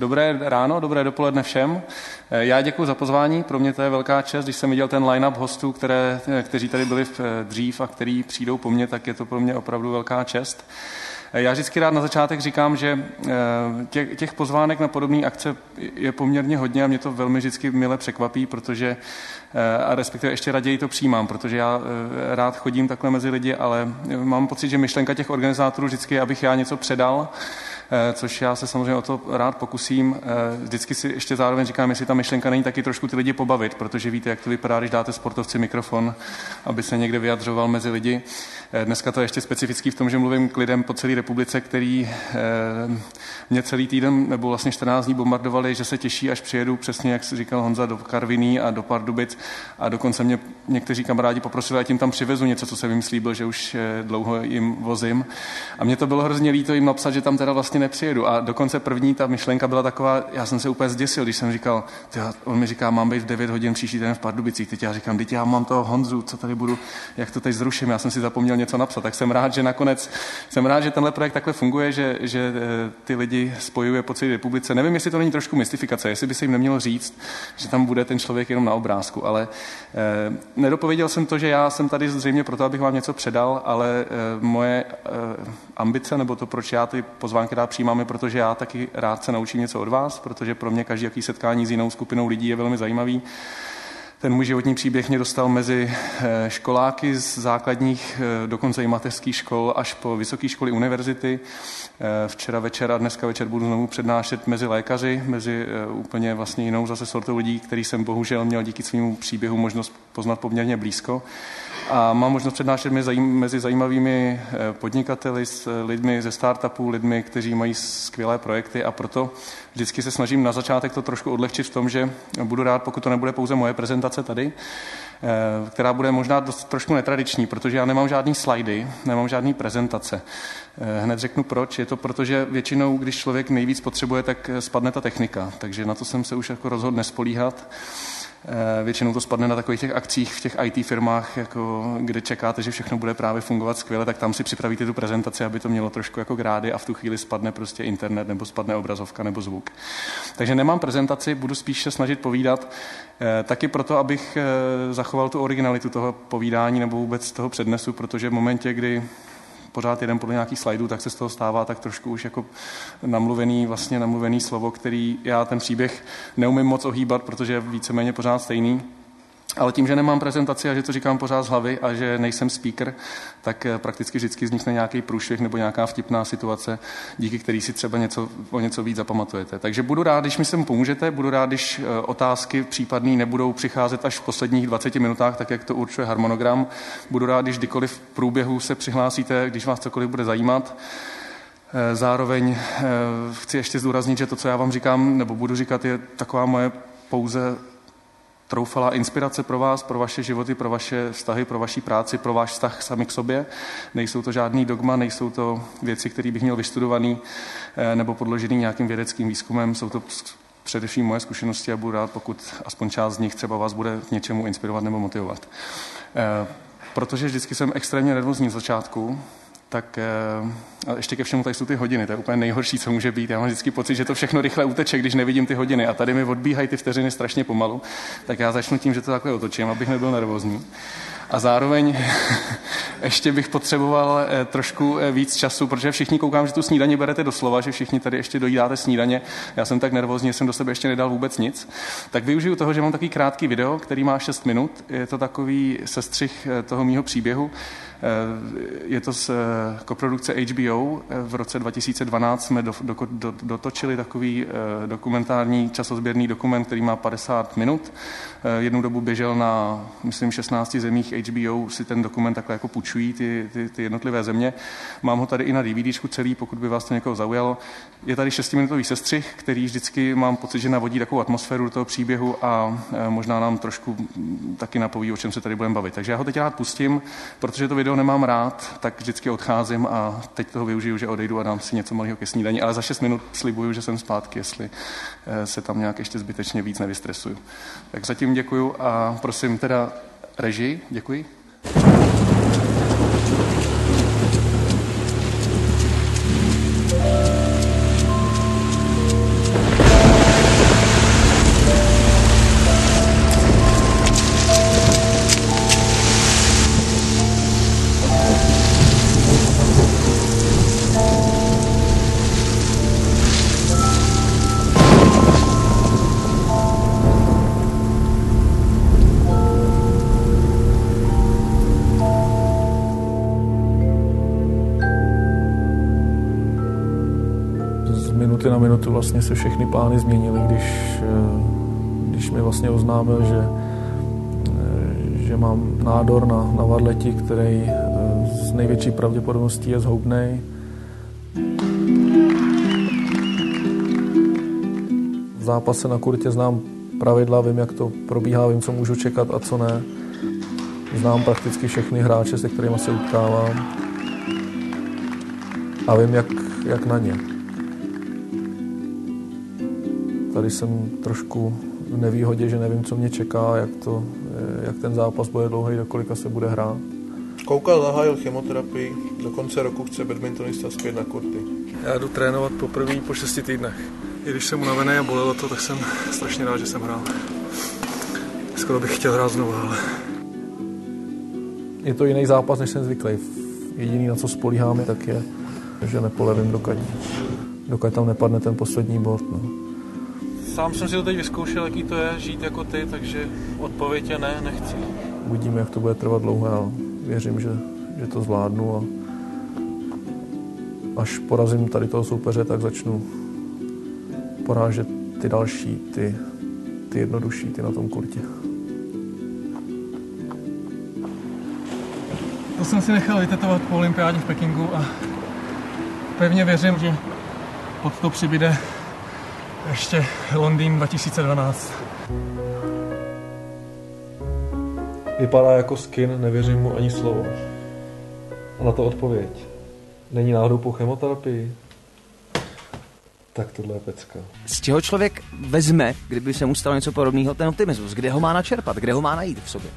Dobré ráno, dobré dopoledne všem. Eh, já děkuji za pozvání, pro mě to je velká čest, když jsem viděl ten line-up hostů, které, eh, kteří tady byli dřív a kteří přijdou po mně, tak je to pro mě opravdu velká čest. Já vždycky rád na začátek říkám, že těch, těch pozvánek na podobné akce je poměrně hodně a mě to velmi vždycky mile překvapí, protože a respektive ještě raději to přijímám, protože já rád chodím takhle mezi lidi, ale mám pocit, že myšlenka těch organizátorů vždycky je, abych já něco předal, Eh, což já se samozřejmě o to rád pokusím. Eh, vždycky si ještě zároveň říkám, jestli ta myšlenka není taky trošku ty lidi pobavit, protože víte, jak to vypadá, když dáte sportovci mikrofon, aby se někde vyjadřoval mezi lidi. Eh, dneska to je ještě specifický v tom, že mluvím k lidem po celé republice, který mě celý týden nebo vlastně 14 dní bombardovali, že se těší, až přijedu přesně, jak říkal Honza, do Karviní a do Pardubic a dokonce mě někteří kamarádi poprosili, ať jim tam přivezu něco, co jsem jim slíbil, že už dlouho jim vozím. A mě to bylo hrozně líto jim napsat, že tam teda vlastně nepřijedu. A dokonce první ta myšlenka byla taková, já jsem se úplně zděsil, když jsem říkal, tyjo, on mi říká, mám být v 9 hodin příští den v Pardubicích. Teď já říkám, teď já mám toho Honzu, co tady budu, jak to teď zruším, já jsem si zapomněl něco napsat. Tak jsem rád, že nakonec, jsem rád, že tenhle projekt takhle funguje, že, že eh, ty lidi spojuje po celé republice. Nevím, jestli to není trošku mystifikace, jestli by se jim nemělo říct, že tam bude ten člověk jenom na obrázku, ale eh, nedopověděl jsem to, že já jsem tady zřejmě proto, abych vám něco předal, ale eh, moje eh, ambice, nebo to, proč já ty pozvánky rád přijímáme, protože já taky rád se naučím něco od vás, protože pro mě každý jaký setkání s jinou skupinou lidí je velmi zajímavý. Ten můj životní příběh mě dostal mezi eh, školáky z základních, eh, dokonce i mateřských škol, až po vysoké školy univerzity. Eh, včera večer a dneska večer budu znovu přednášet mezi lékaři, mezi úplně vlastně jinou zase sortou lidí, který jsem bohužel měl díky svým příběhu možnost poznat poměrně blízko a mám možnost přednášet mezi zajímavými eh, podnikateli, s eh, lidmi ze startupů, lidmi, kteří mají skvělé projekty a proto vždycky se snažím na začátek to trošku odlehčit v tom, že budu rád, pokud to nebude pouze moje prezentace tady, eh, která bude možná dost, trošku netradiční, protože já nemám žádný slajdy, nemám žádný prezentace. Hned řeknu proč. Je to proto, že většinou, když člověk nejvíc potřebuje, tak spadne ta technika. Takže na to jsem se už jako rozhodl nespolíhat. Eh, většinou to spadne na takových těch akcích v těch IT firmách, jako, kde čekáte, že všechno bude právě fungovat skvěle, tak tam si připravíte tu prezentaci, aby to mělo trošku jako grády a v tu chvíli spadne prostě internet nebo spadne obrazovka nebo zvuk. Takže nemám prezentaci, budu spíš se snažit povídat, eh, taky proto, abych eh, zachoval tu originalitu toho povídání nebo vůbec toho přednesu, protože v momentě, kdy pořád jeden podle nějakých slajdů, tak se z toho stává tak trošku už jako namluvený, vlastně namluvený slovo, který já ten příběh neumím moc ohýbat, protože je víceméně pořád stejný. Ale tím, že nemám prezentaci a že to říkám pořád z hlavy a že nejsem speaker, tak eh, prakticky vždycky vznikne nějaký průšvih nebo nějaká vtipná situace, díky který si třeba něco, o něco víc zapamatujete. Takže budu rád, když mi sem pomůžete, budu rád, když eh, otázky případný nebudou přicházet až v posledních 20 minutách, tak jak to určuje harmonogram. Budu rád, když kdykoliv v průběhu se přihlásíte, když vás cokoliv bude zajímat. Eh, zároveň chci ještě zdůraznit, že to, co já vám říkám, nebo budu říkat, je taková moje pouze troufalá inspirace pro vás, pro vaše životy, pro vaše vztahy, pro vaši práci, pro váš vztah sami k sobě. Nejsou to žádný dogma, nejsou to věci, které bych měl vystudovaný eh, nebo podložený nějakým vědeckým výzkumem. Jsou to především moje zkušenosti a budu rád, pokud aspoň část z nich třeba vás bude k něčemu inspirovat nebo motivovat. Eh, protože vždycky jsem extrémně nervózní v začátku, tak eh, a ještě ke všemu tady jsou ty hodiny, to je úplně nejhorší, co může být. Já mám vždycky pocit, že to všechno rychle uteče, když nevidím ty hodiny a tady mi odbíhají ty vteřiny strašně pomalu, tak já začnu tím, že to takhle otočím, abych nebyl nervózní. A zároveň ještě bych potřeboval eh, trošku eh, víc času, protože všichni koukám, že tu snídaně berete doslova, že všichni tady ještě dojídáte snídaně. Já jsem tak nervózní, jsem do sebe ještě nedal vůbec nic. Tak využiju toho, že mám takový krátký video, který má 6 minut. Je to takový sestřih toho mýho příběhu. Je to z koprodukce HBO. V roce 2012 jsme do, do, do, dotočili takový eh, dokumentární časozběrný dokument, který má 50 minut. Eh, jednu dobu běžel na, myslím, 16 zemích HBO, si ten dokument takhle jako půjčují ty, ty, ty jednotlivé země. Mám ho tady i na DVDčku celý, pokud by vás to někoho zaujalo. Je tady šestiminutový sestřih, který vždycky mám pocit, že navodí takovou atmosféru do toho příběhu a eh, možná nám trošku taky napoví, o čem se tady budeme bavit. Takže já ho teď rád pustím, protože to video nemám rád, tak vždycky odcházím a teď toho využiju, že odejdu a dám si něco malého ke snídaní, ale za 6 minut slibuju, že jsem zpátky, jestli eh, se tam nějak ještě zbytečně víc nevystresuju. Tak zatím děkuju a prosím teda režii, děkuji. Vlastně se všechny plány změnily, když, když mi vlastně oznámil, že, že mám nádor na, na varleti, který s největší pravděpodobností je zhoubný. V zápase na kurtě znám pravidla, vím, jak to probíhá, vím, co můžu čekat a co ne. Znám prakticky všechny hráče, se kterými se utkávám a vím, jak, jak na ně. Tady jsem trošku v nevýhodě, že nevím, co mě čeká, jak, to, jak ten zápas bude dlouhý, do kolika se bude hrát. Koukal zahájil chemoterapii, do konce roku chce badmintonista zpět na kurty. Já jdu trénovat poprvé po šesti týdnech. I když jsem unavený a bolelo to, tak jsem strašně rád, že jsem hrál. Skoro bych chtěl hrát znovu, ale... Je to jiný zápas, než jsem zvyklý. Jediný, na co spolíháme, tak je, že nepolevím, dokud, dokud tam nepadne ten poslední bod. No. Sám jsem si to teď vyzkoušel, jaký to je žít jako ty, takže odpověď je ne, nechci. Uvidíme, jak to bude trvat dlouho, ale věřím, že, že to zvládnu a až porazím tady toho soupeře, tak začnu porážet ty další, ty, ty jednodušší, ty na tom kurtě. To jsem si nechal vytetovat po olympiádě v Pekingu a pevně věřím, že pod to přibyde ještě Londýn 2012. Vypadá jako skin, nevěřím mu ani slovo. A na to odpověď. Není náhodou po chemoterapii? Tak tohle je pecka. Z čeho člověk vezme, kdyby se mu stalo něco podobného, ten optimismus? Kde ho má načerpat? Kde ho má najít v sobě?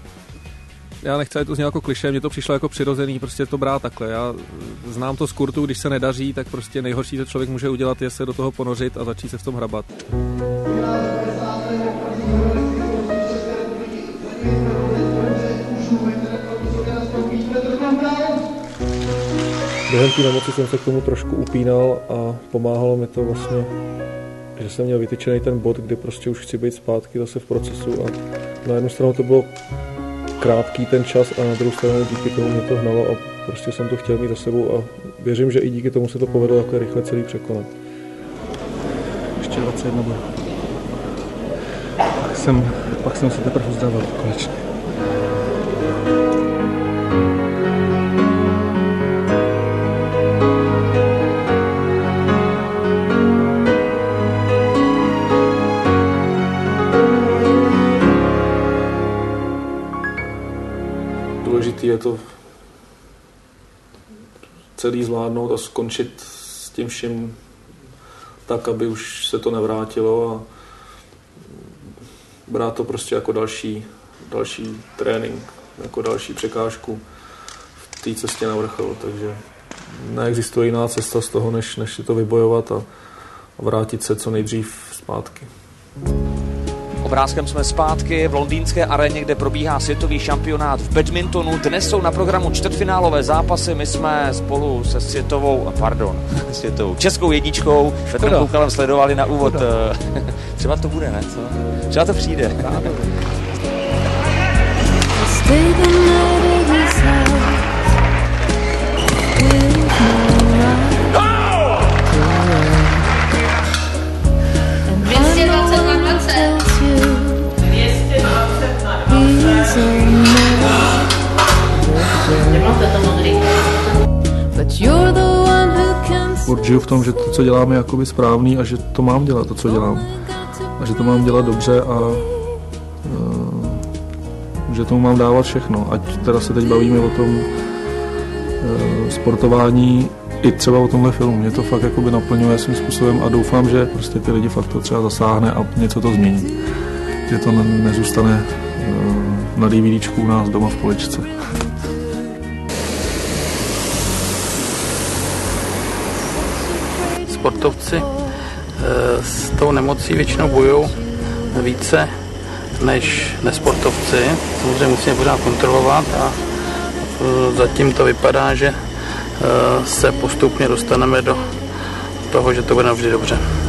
Já nechci, to znělo jako kliše, mně to přišlo jako přirozený, prostě to brát takhle. Já znám to z kurtu, když se nedaří, tak prostě nejhorší, co člověk může udělat, je se do toho ponořit a začít se v tom hrabat. Během té nemoci jsem se k tomu trošku upínal a pomáhalo mi to vlastně, že jsem měl vytyčený ten bod, kdy prostě už chci být zpátky zase v procesu a na jednu stranu to bylo krátký ten čas a na druhou stranu díky tomu mě to hnalo a prostě jsem to chtěl mít za sebou a věřím, že i díky tomu se to povedlo takhle rychle celý překonat. Ještě 21 bude. Pak jsem, pak jsem se teprve uzdával konečně. Je to celý zvládnout a skončit s tím vším tak, aby už se to nevrátilo a brát to prostě jako další, další trénink, jako další překážku v té cestě na vrchol, takže neexistuje jiná cesta z toho, než, než si to vybojovat a, a vrátit se co nejdřív zpátky. Obrázkem jsme zpátky v londýnské aréně, kde probíhá světový šampionát v badmintonu. Dnes jsou na programu čtvrtfinálové zápasy. My jsme spolu se světovou, pardon, světovou českou jedničkou Petrem Koukalem sledovali na úvod. Třeba to bude, ne? Co? Třeba to přijde. Furt žiju v tom, že to, co dělám, je jakoby správný a že to mám dělat, to, co dělám. A že to mám dělat dobře a uh, že tomu mám dávat všechno. Ať teda se teď bavíme o tom uh, sportování, i třeba o tomhle filmu. Mě to fakt jakoby naplňuje svým způsobem a doufám, že prostě ty lidi fakt to třeba zasáhne a něco to změní. Že to ne, nezůstane uh, na DVDčku u nás doma v poličce. sportovci s tou nemocí většinou bojují více než nesportovci. Samozřejmě musíme pořád kontrolovat a zatím to vypadá, že se postupně dostaneme do toho, že to bude navždy dobře.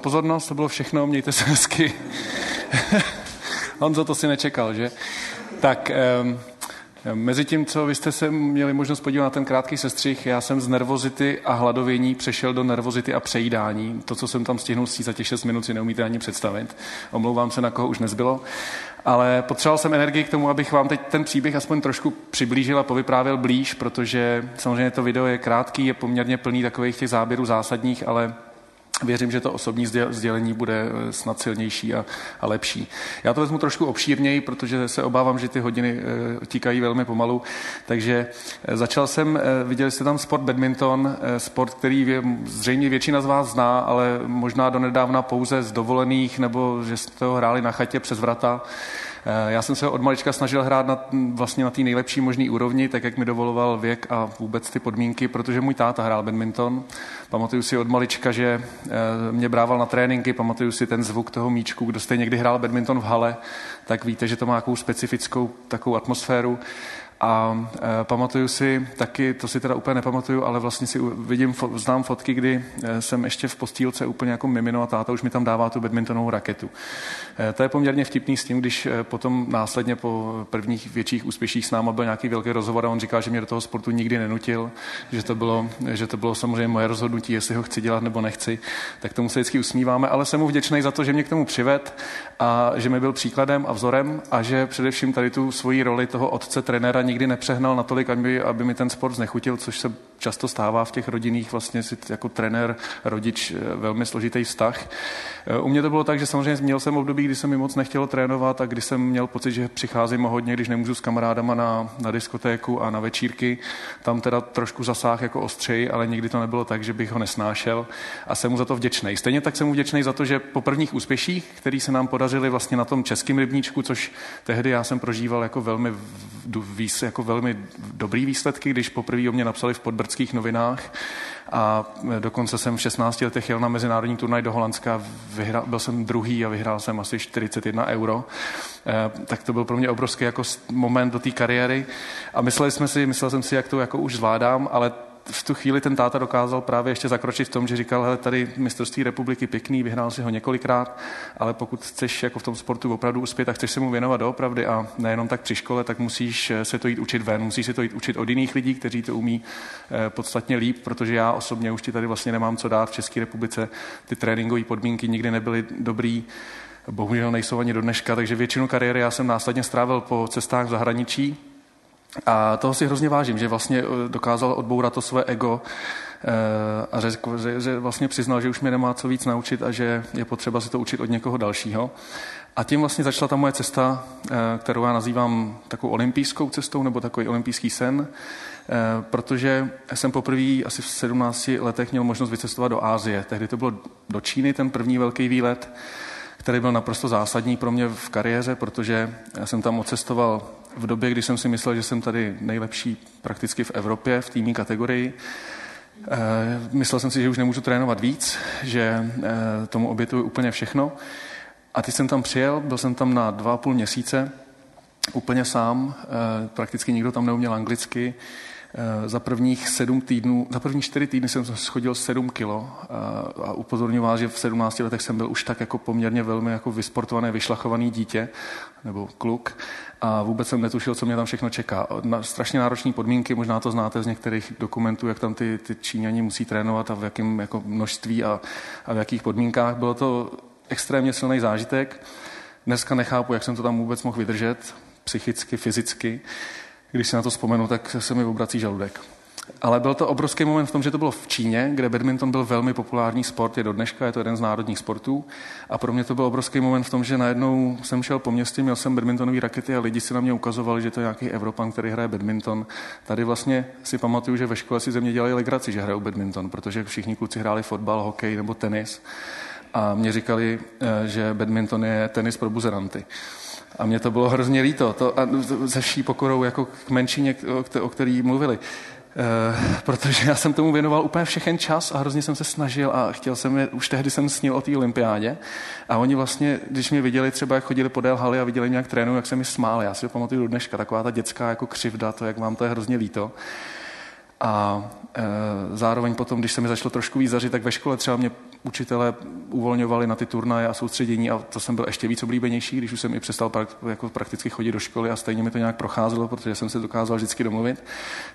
Pozornost, to bylo všechno, mějte se hezky. Honzo, to si nečekal, že? Tak, mezi tím, co vy jste se měli možnost podívat na ten krátký sestřih, já jsem z nervozity a hladovění přešel do nervozity a přejídání. To, co jsem tam stihnul si za těch 6 minut, si neumíte ani představit. Omlouvám se, na koho už nezbylo. Ale potřeboval jsem energii k tomu, abych vám teď ten příběh aspoň trošku přiblížil a povyprávěl blíž, protože samozřejmě to video je krátký, je poměrně plný takových těch záběrů zásadních, ale Věřím, že to osobní sdělení bude eh, snad silnější a, a lepší. Já to vezmu trošku obšírněji, protože se obávám, že ty hodiny e, tíkají velmi pomalu. Takže e, začal jsem, viděli jste tam sport badminton, sport, který zřejmě většina z vás zná, ale možná donedávna pouze z dovolených, nebo že jste ho hráli na chatě přes vrata. Eh, já jsem se od malička snažil hrát na, vlastně na té nejlepší možné úrovni, tak jak mi dovoloval věk a vůbec ty podmínky, protože můj táta hrál badminton. Pamatuju si od malička, že eh, mě brával na tréninky, pamatuju si ten zvuk toho míčku. Kdo jste někdy hrál badminton v hale, tak víte, že to má takovou specifickou takovou atmosféru. A e, pamatuju si taky, to si teda úplně nepamatuju, ale vlastně si vidím, znám fotky, kdy e, jsem ještě v postýlce úplně jako mimino a táta už mi tam dává tu badmintonovou raketu. E, to je poměrně vtipný s tím, když e, potom následně po prvních větších úspěších s náma byl nějaký velký rozhovor a on říká, že mě do toho sportu nikdy nenutil, že to bylo, že to bylo samozřejmě moje rozhodnutí, jestli ho chci dělat nebo nechci, tak tomu se vždycky usmíváme, ale jsem mu vděčný za to, že mě k tomu přived a že mi byl příkladem a vzorem a že především tady tu svoji roli toho otce, trenéra nikdy nepřehnal natolik, aby, aby mi ten sport znechutil, což se často stává v těch rodinných, vlastně si jako trenér, rodič, eh, velmi složitý vztah. Eh, u mě to bylo tak, že samozřejmě měl jsem období, kdy se mi moc nechtělo trénovat a kdy jsem měl pocit, že přicházím hodně, když nemůžu s kamarádama na, na diskotéku a na večírky. Tam teda trošku zasáh jako ostřej, ale nikdy to nebylo tak, že bych ho nesnášel a jsem mu za to vděčný. Stejně tak jsem mu vděčný za to, že po prvních úspěších, který se nám podařili vlastně na tom českém rybníčku, což tehdy já jsem prožíval jako velmi, jako velmi dobrý výsledky, když poprvé o mě napsali v podbrdských novinách a dokonce jsem v 16 letech jel na mezinárodní turnaj do Holandska, vyhrál, byl jsem druhý a vyhrál jsem asi 41 euro. E, tak to byl pro mě obrovský jako moment do té kariéry a mysleli jsme si, myslel jsem si, jak to jako už zvládám, ale v tu chvíli ten táta dokázal právě ještě zakročit v tom, že říkal, hele, tady mistrovství republiky pěkný, vyhrál si ho několikrát, ale pokud chceš jako v tom sportu opravdu uspět a chceš se mu věnovat doopravdy a nejenom tak při škole, tak musíš se to jít učit ven, musíš se to jít učit od jiných lidí, kteří to umí eh, podstatně líp, protože já osobně už ti tady vlastně nemám co dát v České republice. Ty tréninkové podmínky nikdy nebyly dobrý, bohužel nejsou ani do dneška, takže většinu kariéry já jsem následně strávil po cestách v zahraničí, a toho si hrozně vážím, že vlastně eh, dokázal odbourat to své ego eh, a řekl, že, že vlastně přiznal, že už mě nemá co víc naučit a že je potřeba si to učit od někoho dalšího. A tím vlastně začala ta moje cesta, eh, kterou já nazývám takovou olympijskou cestou nebo takový olympijský sen, protože jsem poprvé asi v 17 letech měl možnost vycestovat do Ázie. Tehdy to bylo do Číny, ten první velký výlet, který byl naprosto zásadní pro mě v kariéře, protože jsem tam odcestoval v době, kdy jsem si myslel, že jsem tady nejlepší prakticky v Evropě v týmní kategorii. Eh, myslel jsem si, že už nemůžu trénovat víc, že eh, tomu obětuju úplně všechno. A teď jsem tam přijel, byl jsem tam na dva a půl měsíce, úplně sám, eh, prakticky nikdo tam neuměl anglicky. Za prvních sedm týdnů, za první čtyři týdny jsem schodil sedm kilo a upozorňuji vás, že v 17 letech jsem byl už tak jako poměrně velmi jako vysportované, vyšlachovaný dítě nebo kluk a vůbec jsem netušil, co mě tam všechno čeká. Na, strašně náročné podmínky, možná to znáte z některých dokumentů, jak tam ty, ty Číňani musí trénovat a v jakém jako množství a, a v jakých podmínkách. Bylo to extrémně silný zážitek. Dneska nechápu, jak jsem to tam vůbec mohl vydržet, psychicky, fyzicky. Když si na to vzpomenu, tak se mi obrací žaludek. Ale byl to obrovský moment v tom, že to bylo v Číně, kde badminton byl velmi populární sport, je do dneška, je to jeden z národních sportů. A pro mě to byl obrovský moment v tom, že najednou jsem šel po městě, měl jsem badmintonové rakety a lidi si na mě ukazovali, že to je nějaký Evropan, který hraje badminton. Tady vlastně si pamatuju, že ve škole si ze mě dělali legraci, že hrajou badminton, protože všichni kluci hráli fotbal, hokej nebo tenis. A mě říkali, eh, že badminton je tenis pro buzeranty. A mě to bylo hrozně líto. To, a ze vší pokorou jako k menšině, o který mluvili. Uh, protože já jsem tomu věnoval úplně všechen čas a hrozně jsem se snažil a chtěl jsem je, už tehdy jsem snil o té olympiádě a oni vlastně, když mě viděli třeba, jak chodili podél haly a viděli nějak trénu, jak se mi smáli. Já si to pamatuju do dneška, taková ta dětská jako křivda, to, jak vám to je hrozně líto. A e, zároveň potom, když se mi začalo trošku víc zařit, tak ve škole třeba mě učitelé uvolňovali na ty turnaje a soustředění a to jsem byl ještě víc oblíbenější, když už jsem i přestal prak, jako prakticky chodit do školy a stejně mi to nějak procházelo, protože jsem se dokázal vždycky domluvit.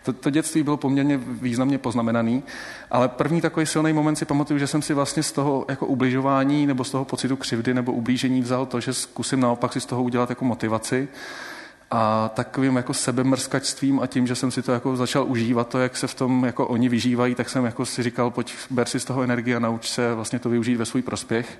To, to dětství bylo poměrně významně poznamenaný, ale první takový silný moment si pamatuju, že jsem si vlastně z toho jako ubližování nebo z toho pocitu křivdy nebo ublížení vzal to, že zkusím naopak si z toho udělat jako motivaci a takovým jako sebemrskačstvím a tím, že jsem si to jako začal užívat, to, jak se v tom jako oni vyžívají, tak jsem jako si říkal, pojď, ber si z toho energii a nauč se vlastně to využít ve svůj prospěch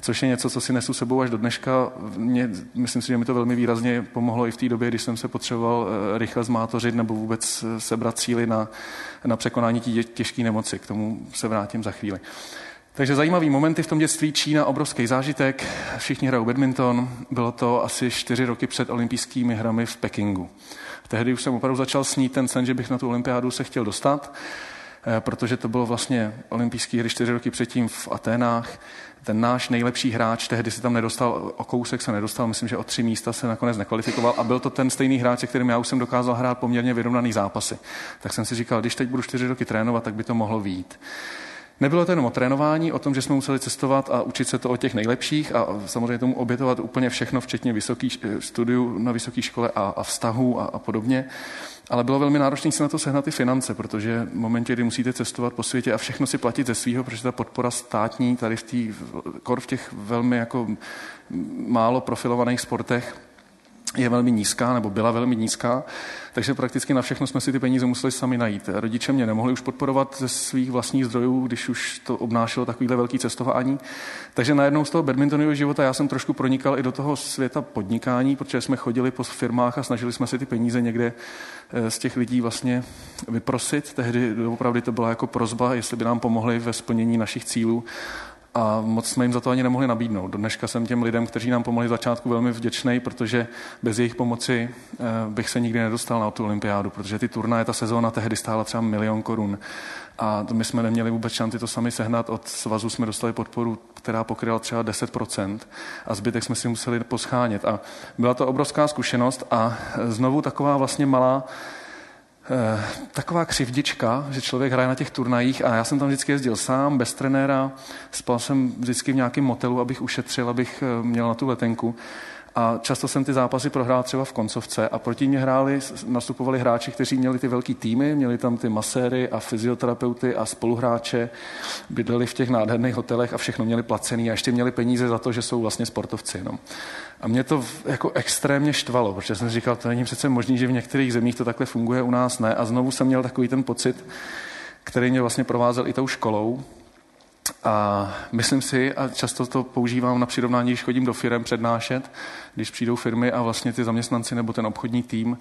což je něco, co si nesu sebou až do dneška. Mě, myslím si, že mi to velmi výrazně pomohlo i v té době, když jsem se potřeboval eh, rychle zmátořit nebo vůbec eh, sebrat síly na, na překonání těžké nemoci. K tomu se vrátím za chvíli. Takže zajímavý momenty v tom dětství. Čína, obrovský zážitek. Všichni hrajou badminton. Bylo to asi čtyři roky před olympijskými hrami v Pekingu. Tehdy už jsem opravdu začal snít ten sen, že bych na tu olympiádu se chtěl dostat, eh, protože to bylo vlastně olympijské hry čtyři roky předtím v Aténách. Ten náš nejlepší hráč tehdy se tam nedostal, o kousek se nedostal, myslím, že o tři místa se nakonec nekvalifikoval a byl to ten stejný hráč, se kterým já už jsem dokázal hrát poměrně vyrovnaný zápasy. Tak jsem si říkal, když teď budu čtyři roky trénovat, tak by to mohlo výjít. Nebylo to jenom o trénování, o tom, že jsme museli cestovat a učit se to o těch nejlepších a samozřejmě tomu obětovat úplně všechno, včetně vysokých eh, studiů na vysoké škole a, a vztahů a, a podobně. Ale bylo velmi náročné si na to sehnat ty finance, protože v momentě, kdy musíte cestovat po světě a všechno si platit ze svého, protože ta podpora státní tady v, tý, kor v těch velmi jako málo profilovaných sportech je velmi nízká, nebo byla velmi nízká, takže prakticky na všechno jsme si ty peníze museli sami najít. Rodiče mě nemohli už podporovat ze svých vlastních zdrojů, když už to obnášelo takovýhle velký cestování. Takže najednou z toho badmintonového života já jsem trošku pronikal i do toho světa podnikání, protože jsme chodili po firmách a snažili jsme si ty peníze někde eh, z těch lidí vlastně vyprosit. Tehdy opravdu to byla jako prozba, jestli by nám pomohli ve splnění našich cílů a moc jsme jim za to ani nemohli nabídnout. Do dneška jsem těm lidem, kteří nám pomohli v začátku, velmi vděčný, protože bez jejich pomoci eh, bych se nikdy nedostal na tu olympiádu, protože ty turnaje, ta sezóna tehdy stála třeba milion korun. A my jsme neměli vůbec šanci to sami sehnat. Od svazu jsme dostali podporu, která pokryla třeba 10% a zbytek jsme si museli poschánět. A byla to obrovská zkušenost a znovu taková vlastně malá taková křivdička, že člověk hraje na těch turnajích a já jsem tam vždycky jezdil sám, bez trenéra, spal jsem vždycky v nějakém motelu, abych ušetřil, abych eh, měl na tu letenku. A často jsem ty zápasy prohrál třeba v koncovce a proti mě hráli, nastupovali hráči, kteří měli ty velký týmy, měli tam ty maséry a fyzioterapeuty a spoluhráče, bydleli v těch nádherných hotelech a všechno měli placený a ještě měli peníze za to, že jsou vlastně sportovci. No. A mě to jako extrémně štvalo, protože jsem říkal, to není přece možný, že v některých zemích to takhle funguje, u nás ne. A znovu jsem měl takový ten pocit, který mě vlastně provázel i tou školou, a myslím si, a často to používám na přirovnání, když chodím do firm přednášet, když přijdou firmy a vlastně ty zaměstnanci nebo ten obchodní tým,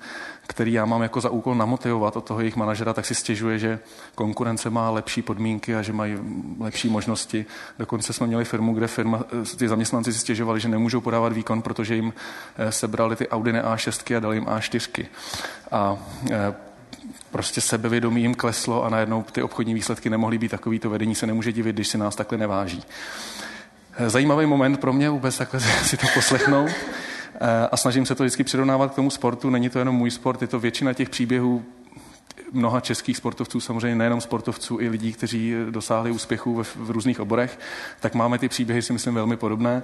který já mám jako za úkol namotivovat od toho jejich manažera, tak si stěžuje, že konkurence má lepší podmínky a že mají lepší možnosti. Dokonce jsme měli firmu, kde firma, ty zaměstnanci si stěžovali, že nemůžou podávat výkon, protože jim eh, sebrali ty Audi A6 a dali jim A4. A prostě sebevědomí jim kleslo a najednou ty obchodní výsledky nemohly být takový, to vedení se nemůže divit, když si nás takhle neváží. Zajímavý moment pro mě vůbec takhle si to poslechnout a snažím se to vždycky přirovnávat k tomu sportu. Není to jenom můj sport, je to většina těch příběhů mnoha českých sportovců, samozřejmě nejenom sportovců, i lidí, kteří dosáhli úspěchů v, v různých oborech, tak máme ty příběhy, si myslím, velmi podobné.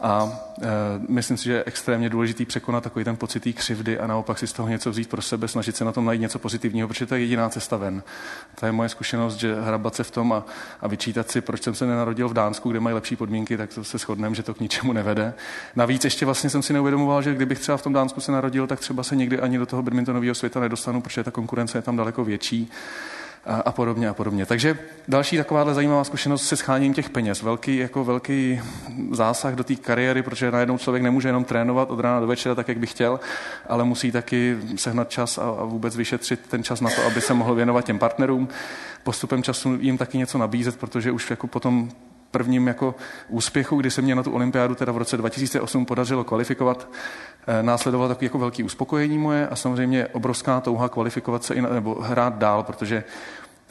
A e, myslím si, že je extrémně důležitý překonat takový ten pocit té křivdy a naopak si z toho něco vzít pro sebe, snažit se na tom najít něco pozitivního, protože to je jediná cesta ven. To je moje zkušenost, že hrabat se v tom a, a vyčítat si, proč jsem se nenarodil v Dánsku, kde mají lepší podmínky, tak to se shodneme, že to k ničemu nevede. Navíc ještě vlastně jsem si neuvědomoval, že kdybych třeba v tom Dánsku se narodil, tak třeba se nikdy ani do toho badmintonového světa nedostanu, protože ta konkurence je tam daleko větší a, a podobně a podobně. Takže další takováhle zajímavá zkušenost se scháněním těch peněz. Velký, jako velký zásah do té kariéry, protože najednou člověk nemůže jenom trénovat od rána do večera tak, jak by chtěl, ale musí taky sehnat čas a, a vůbec vyšetřit ten čas na to, aby se mohl věnovat těm partnerům. Postupem času jim taky něco nabízet, protože už jako potom prvním jako úspěchu, kdy se mě na tu olympiádu teda v roce 2008 podařilo kvalifikovat, následovalo takový jako velký uspokojení moje a samozřejmě obrovská touha kvalifikovat se i na, nebo hrát dál, protože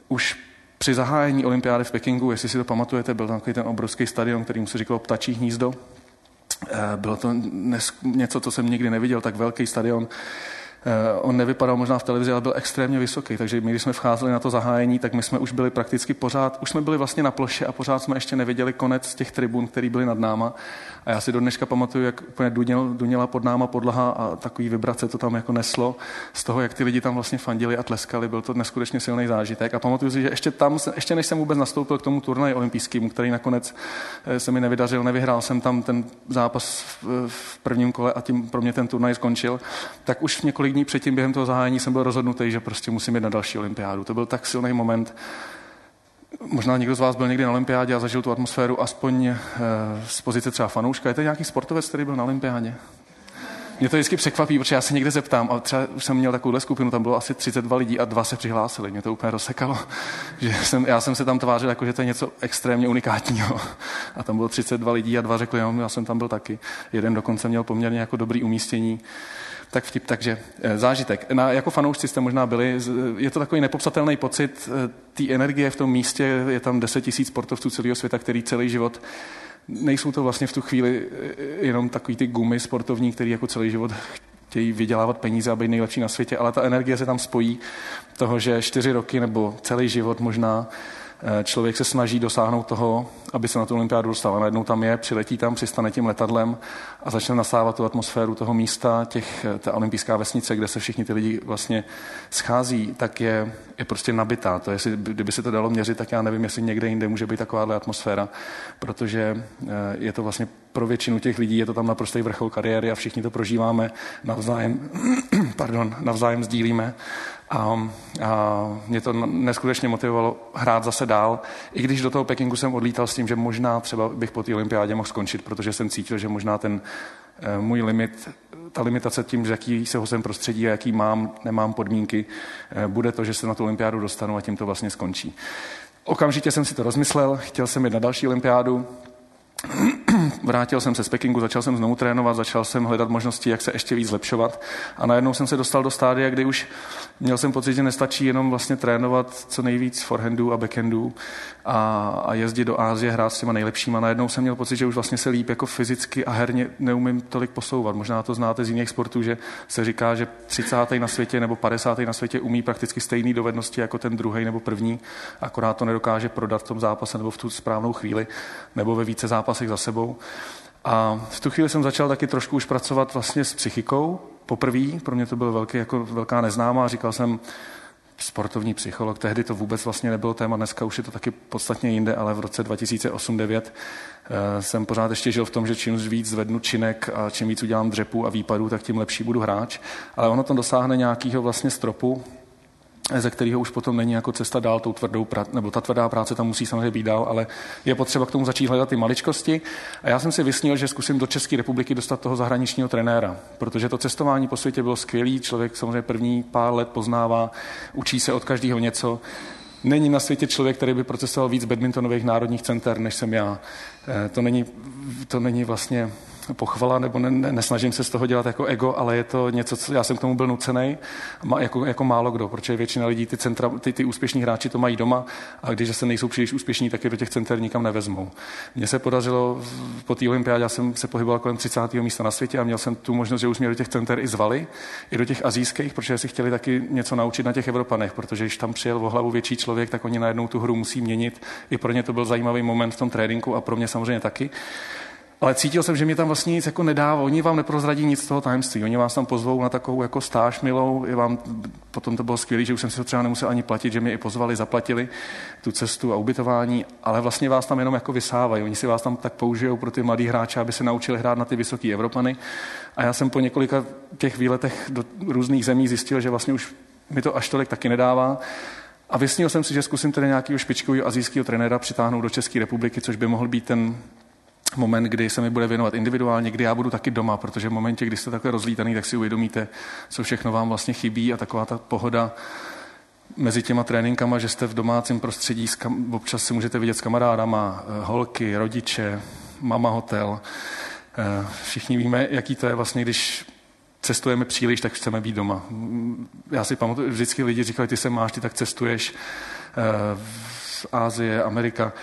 už při zahájení olympiády v Pekingu, jestli si to pamatujete, byl tam takový ten obrovský stadion, který se říkalo Ptačí hnízdo. Eh, bylo to něco, co jsem nikdy neviděl, tak velký stadion on nevypadal možná v televizi, ale byl extrémně vysoký, takže my, když jsme vcházeli na to zahájení, tak my jsme už byli prakticky pořád, už jsme byli vlastně na ploše a pořád jsme ještě neviděli konec těch tribun, který byly nad náma. A já si do dneška pamatuju, jak úplně duněl, duněla pod náma podlaha a takový vibrace to tam jako neslo z toho, jak ty lidi tam vlastně fandili a tleskali. Byl to neskutečně silný zážitek. A pamatuju si, že ještě tam, ještě než jsem vůbec nastoupil k tomu turnaji olympijskému, který nakonec eh, se mi nevydařil, nevyhrál jsem tam ten zápas v, v prvním kole a tím pro mě ten turnaj skončil, tak už několik dní předtím během toho zahájení jsem byl rozhodnutý, že prostě musím jít na další olympiádu. To byl tak silný moment. Možná někdo z vás byl někdy na olympiádě a zažil tu atmosféru aspoň eh, z pozice třeba fanouška. Je to nějaký sportovec, který byl na olympiádě? Mě to vždycky překvapí, protože já se někde zeptám, a třeba už jsem měl takovouhle skupinu, tam bylo asi 32 lidí a dva se přihlásili. Mě to úplně rozsekalo, že jsem, já jsem se tam tvářil, jako že to je něco extrémně unikátního. A tam bylo 32 lidí a dva řekli, jo, já jsem tam byl taky. Jeden dokonce měl poměrně jako dobrý umístění tak vtip, takže eh, zážitek. Na, jako fanoušci jste možná byli, je to takový nepopsatelný pocit eh, té energie v tom místě, je tam 10 tisíc sportovců celého světa, který celý život nejsou to vlastně v tu chvíli eh, jenom takový ty gumy sportovní, který jako celý život chtějí vydělávat peníze a být nejlepší na světě, ale ta energie se tam spojí toho, že čtyři roky nebo celý život možná Eh, člověk se snaží dosáhnout toho, aby se na tu olympiádu dostal. A najednou tam je, přiletí tam, přistane tím letadlem a začne nasávat tu atmosféru toho místa, těch, ta olympijská vesnice, kde se všichni ty lidi vlastně schází, tak je, je prostě nabitá. To je, kdyby se to dalo měřit, tak já nevím, jestli někde jinde může být takováhle atmosféra, protože eh, je to vlastně pro většinu těch lidí, je to tam naprostý vrchol kariéry a všichni to prožíváme navzájem, pardon, navzájem sdílíme a, a mě to neskutečně motivovalo hrát zase dál, i když do toho Pekingu jsem odlítal s tím, že možná třeba bych po té olympiádě mohl skončit, protože jsem cítil, že možná ten e, můj limit, ta limitace tím, že jaký se ho jsem prostředí a jaký mám, nemám podmínky, e, bude to, že se na tu olympiádu dostanu a tím to vlastně skončí. Okamžitě jsem si to rozmyslel, chtěl jsem jít na další olympiádu, vrátil jsem se z Pekingu, začal jsem znovu trénovat, začal jsem hledat možnosti, jak se ještě víc zlepšovat a najednou jsem se dostal do stádia, kdy už měl jsem pocit, že nestačí jenom vlastně trénovat co nejvíc forehandů a backhandů a, a jezdit do Ázie, hrát s těma nejlepšíma. Najednou jsem měl pocit, že už vlastně se líp jako fyzicky a herně neumím tolik posouvat. Možná to znáte z jiných sportů, že se říká, že 30. na světě nebo 50. na světě umí prakticky stejné dovednosti jako ten druhý nebo první, akorát to nedokáže prodat v tom zápase nebo v tu správnou chvíli nebo ve více zápasech za sebou. A v tu chvíli jsem začal taky trošku už pracovat vlastně s psychikou. Poprvé, pro mě to bylo velký, jako velká neznámá. Říkal jsem, sportovní psycholog, tehdy to vůbec vlastně nebylo téma, dneska už je to taky podstatně jinde, ale v roce 2008-2009 eh, jsem pořád ještě žil v tom, že čím víc zvednu činek a čím víc udělám dřepů a výpadů, tak tím lepší budu hráč. Ale ono to dosáhne nějakého vlastně stropu, ze kterého už potom není jako cesta dál tou tvrdou práci, nebo ta tvrdá práce tam musí samozřejmě být dál, ale je potřeba k tomu začít hledat ty maličkosti. A já jsem si vysnil, že zkusím do České republiky dostat toho zahraničního trenéra, protože to cestování po světě bylo skvělý, člověk samozřejmě první pár let poznává, učí se od každého něco. Není na světě člověk, který by procesoval víc badmintonových národních center, než jsem já. Eh, to není, to není vlastně pochvala, nebo ne, ne, nesnažím se z toho dělat jako ego, ale je to něco, co já jsem k tomu byl nucený, jako, jako málo kdo, protože většina lidí ty, centra, ty, ty úspěšní hráči to mají doma a když se nejsou příliš úspěšní, tak je do těch center nikam nevezmou. Mně se podařilo po té olympiádě, já jsem se pohyboval kolem 30. místa na světě a měl jsem tu možnost, že už mě do těch center i zvali, i do těch azijských, protože si chtěli taky něco naučit na těch Evropanech, protože když tam přijel o hlavu větší člověk, tak oni najednou tu hru musí měnit. I pro ně to byl zajímavý moment v tom tréninku a pro mě samozřejmě taky ale cítil jsem, že mi tam vlastně nic jako nedává. Oni vám neprozradí nic z toho tajemství. Oni vás tam pozvou na takovou jako stáž milou. Je vám, potom to bylo skvělé, že už jsem si to třeba nemusel ani platit, že mě i pozvali, zaplatili tu cestu a ubytování, ale vlastně vás tam jenom jako vysávají. Oni si vás tam tak použijou pro ty mladý hráče, aby se naučili hrát na ty vysoké Evropany. A já jsem po několika těch výletech do různých zemí zjistil, že vlastně už mi to až tolik taky nedává. A vysnil jsem si, že zkusím tedy nějakého špičkového azijského trenéra přitáhnout do České republiky, což by mohl být ten moment, kdy se mi bude věnovat individuálně, kdy já budu taky doma, protože v momentě, kdy jste takhle rozlítaný, tak si uvědomíte, co všechno vám vlastně chybí a taková ta pohoda mezi těma tréninkama, že jste v domácím prostředí, občas si můžete vidět s kamarádama, eh, holky, rodiče, mama hotel. Eh, všichni víme, jaký to je vlastně, když cestujeme příliš, tak chceme být doma. Já si pamatuju, vždycky lidi říkali, ty se máš, ty tak cestuješ v eh, Ázie, Amerika.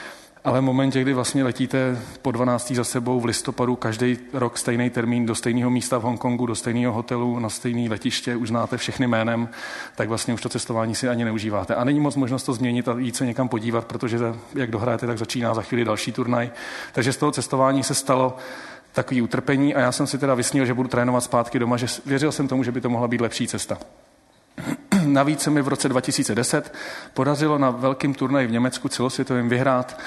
Ale v momentě, kdy vlastně letíte po 12. za sebou v listopadu každý rok stejný termín do stejného místa v Hongkongu, do stejného hotelu, na stejné letiště, už znáte všechny jménem, tak vlastně už to cestování si ani neužíváte. A není moc možnost to změnit a jít se někam podívat, protože jak dohrajete, tak začíná za chvíli další turnaj. Takže z toho cestování se stalo takový utrpení a já jsem si teda vysnil, že budu trénovat zpátky doma, že věřil jsem tomu, že by to mohla být lepší cesta. Navíc se mi v roce 2010 podařilo na velkém turnaji v Německu celosvětovým vyhrát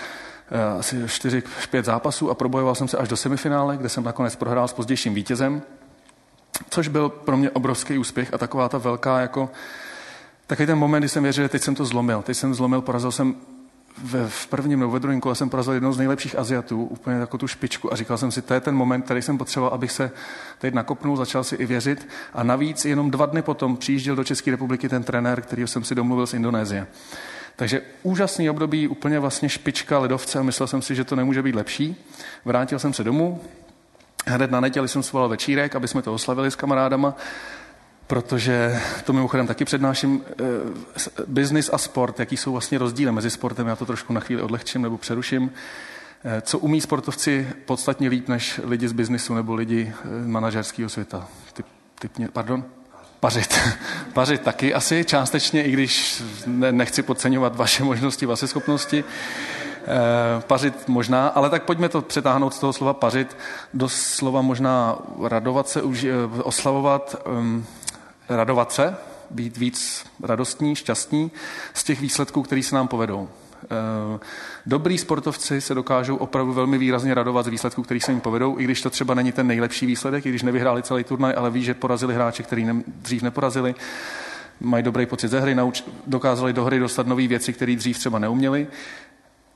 asi 4-5 zápasů a probojoval jsem se až do semifinále, kde jsem nakonec prohrál s pozdějším vítězem, což byl pro mě obrovský úspěch a taková ta velká jako Takový ten moment, kdy jsem věřil, že teď jsem to zlomil. Teď jsem zlomil, porazil jsem ve, v prvním nebo ve druhém kole jsem porazil jednou z nejlepších Aziatů, úplně jako tu špičku a říkal jsem si, to je ten moment, který jsem potřeboval, abych se teď nakopnul, začal si i věřit a navíc jenom dva dny potom přijížděl do České republiky ten trenér, který jsem si domluvil z Indonésie. Takže úžasný období, úplně vlastně špička ledovce a myslel jsem si, že to nemůže být lepší. Vrátil jsem se domů, hned na neděli jsem svolal večírek, aby jsme to oslavili s kamarádama, protože to mimochodem taky přednáším, eh, business a sport, jaký jsou vlastně rozdíly mezi sportem, já to trošku na chvíli odlehčím nebo přeruším. Eh, co umí sportovci podstatně líp než lidi z biznisu nebo lidi eh, manažerského světa? Typ, typně, pardon? Pařit. Pařit taky asi částečně, i když ne, nechci podceňovat vaše možnosti, vaše schopnosti. E, pařit možná, ale tak pojďme to přetáhnout z toho slova pařit do slova možná radovat se, eh, oslavovat, um, radovat se, být víc radostní, šťastní z těch výsledků, které se nám povedou. Eh, dobrý sportovci se dokážou opravdu velmi výrazně radovat z výsledků, který se jim povedou, i když to třeba není ten nejlepší výsledek, i když nevyhráli celý turnaj, ale ví, že porazili hráče, který ne, dřív neporazili. Mají dobrý pocit ze hry, nauč, dokázali do hry dostat nové věci, které dřív třeba neuměli,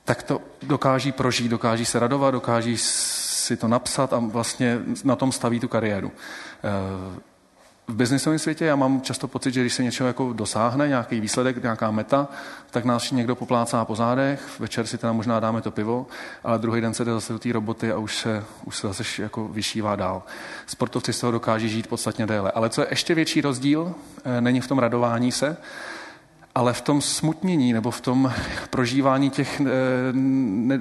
tak to dokáží prožít, dokáží se radovat, dokáží si to napsat a vlastně na tom staví tu kariéru. V biznisovém světě já mám často pocit, že když se něčeho jako dosáhne, nějaký výsledek, nějaká meta, tak nás někdo poplácá po zádech, večer si teda možná dáme to pivo, ale druhý den se jde zase do té roboty a už se, už se zase jako vyšívá dál. Sportovci z toho dokáží žít podstatně déle. Ale co je ještě větší rozdíl, eh, není v tom radování se, ale v tom smutnění nebo v tom prožívání těch eh, ne,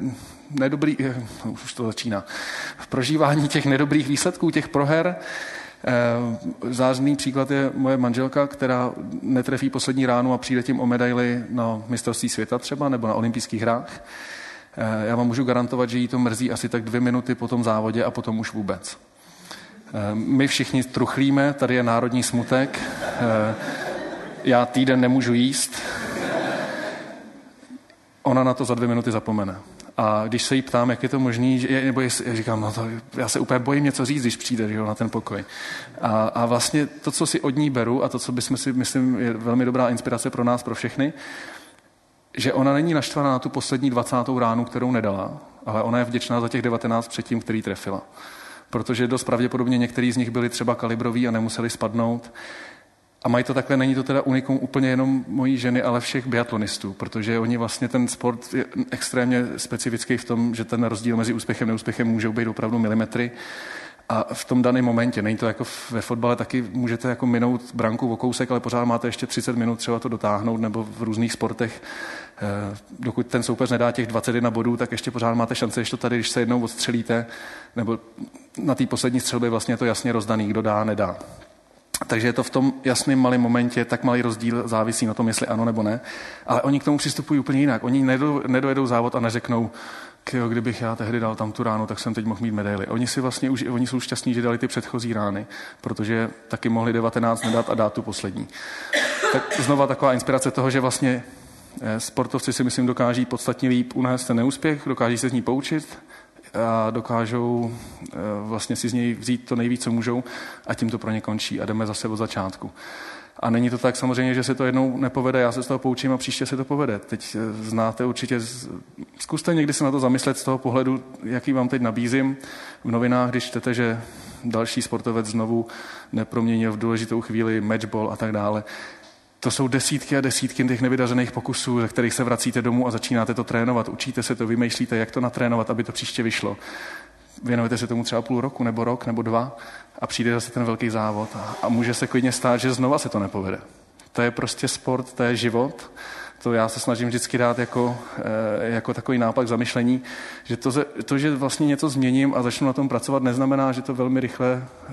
nedobrých, eh, už to začíná, v prožívání těch nedobrých výsledků, těch proher, Eh, Zářný příklad je moje manželka, která netrefí poslední ránu a přijde tím o medaily na mistrovství světa třeba nebo na olympijských hrách. Eh, já vám můžu garantovat, že jí to mrzí asi tak dvě minuty po tom závodě a potom už vůbec. Eh, my všichni truchlíme, tady je národní smutek, já týden nemůžu jíst, ona na to za dvě minuty zapomene. A když se jí ptám, jak je to možný, nebo je, říkám, no to, já se úplně bojím něco říct, když přijde jo, na ten pokoj. A, a vlastně to, co si od ní beru a to, co bychom si, myslím, je velmi dobrá inspirace pro nás, pro všechny, že ona není naštvaná na tu poslední 20. ránu, kterou nedala, ale ona je vděčná za těch 19 předtím, který trefila. Protože dost pravděpodobně některý z nich byli třeba kalibroví a nemuseli spadnout. A mají to takhle, není to teda unikum úplně jenom mojí ženy, ale všech biatlonistů, protože oni vlastně ten sport je extrémně specifický v tom, že ten rozdíl mezi úspěchem a neúspěchem můžou být opravdu milimetry. A v tom daném momentě, není to jako ve fotbale, taky můžete jako minout branku o kousek, ale pořád máte ještě 30 minut třeba to dotáhnout, nebo v různých sportech. Eh, dokud ten soupeř nedá těch 21 bodů, tak ještě pořád máte šance, ještě to tady, když se jednou odstřelíte, nebo na té poslední střelbě vlastně je to jasně rozdaný, kdo dá, nedá. Takže je to v tom jasném malém momentě, tak malý rozdíl závisí na tom, jestli ano nebo ne. Ale oni k tomu přistupují úplně jinak. Oni nedojedou závod a neřeknou, jo, kdybych já tehdy dal tam tu ránu, tak jsem teď mohl mít medaily. Oni, si vlastně už, oni jsou šťastní, že dali ty předchozí rány, protože taky mohli 19 nedat a dát tu poslední. Tak znova taková inspirace toho, že vlastně eh, sportovci si myslím dokáží podstatně líp unést ten neúspěch, dokáží se z ní poučit a dokážou eh, vlastně si z něj vzít to nejvíc, co můžou a tím to pro ně končí a jdeme zase od začátku. A není to tak samozřejmě, že se to jednou nepovede, já se z toho poučím a příště se to povede. Teď eh, znáte určitě, zkuste někdy se na to zamyslet z toho pohledu, jaký vám teď nabízím v novinách, když čtete, že další sportovec znovu neproměnil v důležitou chvíli matchball a tak dále. To jsou desítky a desítky těch nevydařených pokusů, ze kterých se vracíte domů a začínáte to trénovat. Učíte se to, vymýšlíte, jak to natrénovat, aby to příště vyšlo. Věnujete se tomu třeba půl roku, nebo rok, nebo dva a přijde zase ten velký závod a, a může se klidně stát, že znova se to nepovede. To je prostě sport, to je život, To já se snažím vždycky dát jako, eh, jako takový nápad zamyšlení, že to, to, že vlastně něco změním a začnu na tom pracovat, neznamená, že to velmi rychle eh,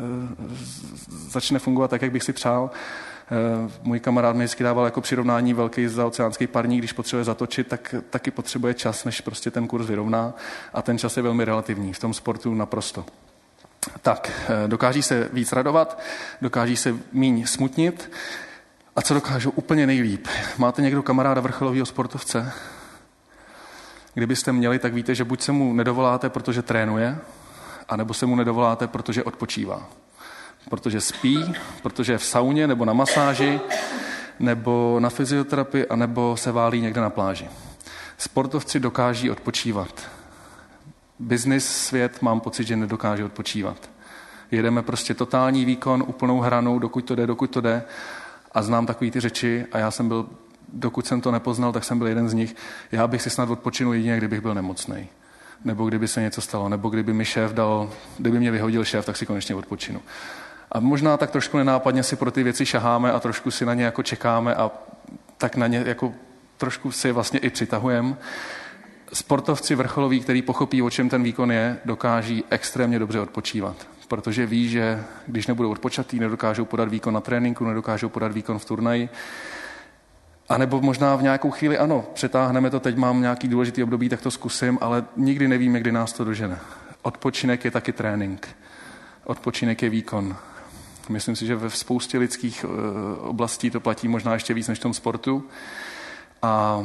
začne fungovat tak, jak bych si přál. Eh, můj kamarád mi vždycky dával jako přirovnání velký zaoceánský parník, když potřebuje zatočit, tak taky potřebuje čas, než prostě ten kurz vyrovná a ten čas je velmi relativní, v tom sportu naprosto. Tak, dokáží se víc radovat, dokáží se míň smutnit, a co dokážou úplně nejlíp? Máte někdo kamaráda vrcholového sportovce? Kdybyste měli, tak víte, že buď se mu nedovoláte, protože trénuje, anebo se mu nedovoláte, protože odpočívá. Protože spí, protože je v sauně nebo na masáži, nebo na fyzioterapii, anebo se válí někde na pláži. Sportovci dokáží odpočívat. Business svět mám pocit, že nedokáže odpočívat. Jedeme prostě totální výkon, úplnou hranou, dokud to jde, dokud to jde a znám takové ty řeči a já jsem byl, dokud jsem to nepoznal, tak jsem byl jeden z nich. Já bych si snad odpočinul jedině, kdybych byl nemocný. Nebo kdyby se něco stalo, nebo kdyby mi šéf dal, kdyby mě vyhodil šéf, tak si konečně odpočinu. A možná tak trošku nenápadně si pro ty věci šaháme a trošku si na ně jako čekáme a tak na ně jako trošku si vlastně i přitahujeme. Sportovci vrcholoví, který pochopí, o čem ten výkon je, dokáží extrémně dobře odpočívat protože ví, že když nebudou odpočatý, nedokážou podat výkon na tréninku, nedokážou podat výkon v turnaji. A nebo možná v nějakou chvíli, ano, přetáhneme to, teď mám nějaký důležitý období, tak to zkusím, ale nikdy nevíme, kdy nás to dožene. Odpočinek je taky trénink. Odpočinek je výkon. Myslím si, že ve spoustě lidských eh, oblastí to platí možná ještě víc než v tom sportu. A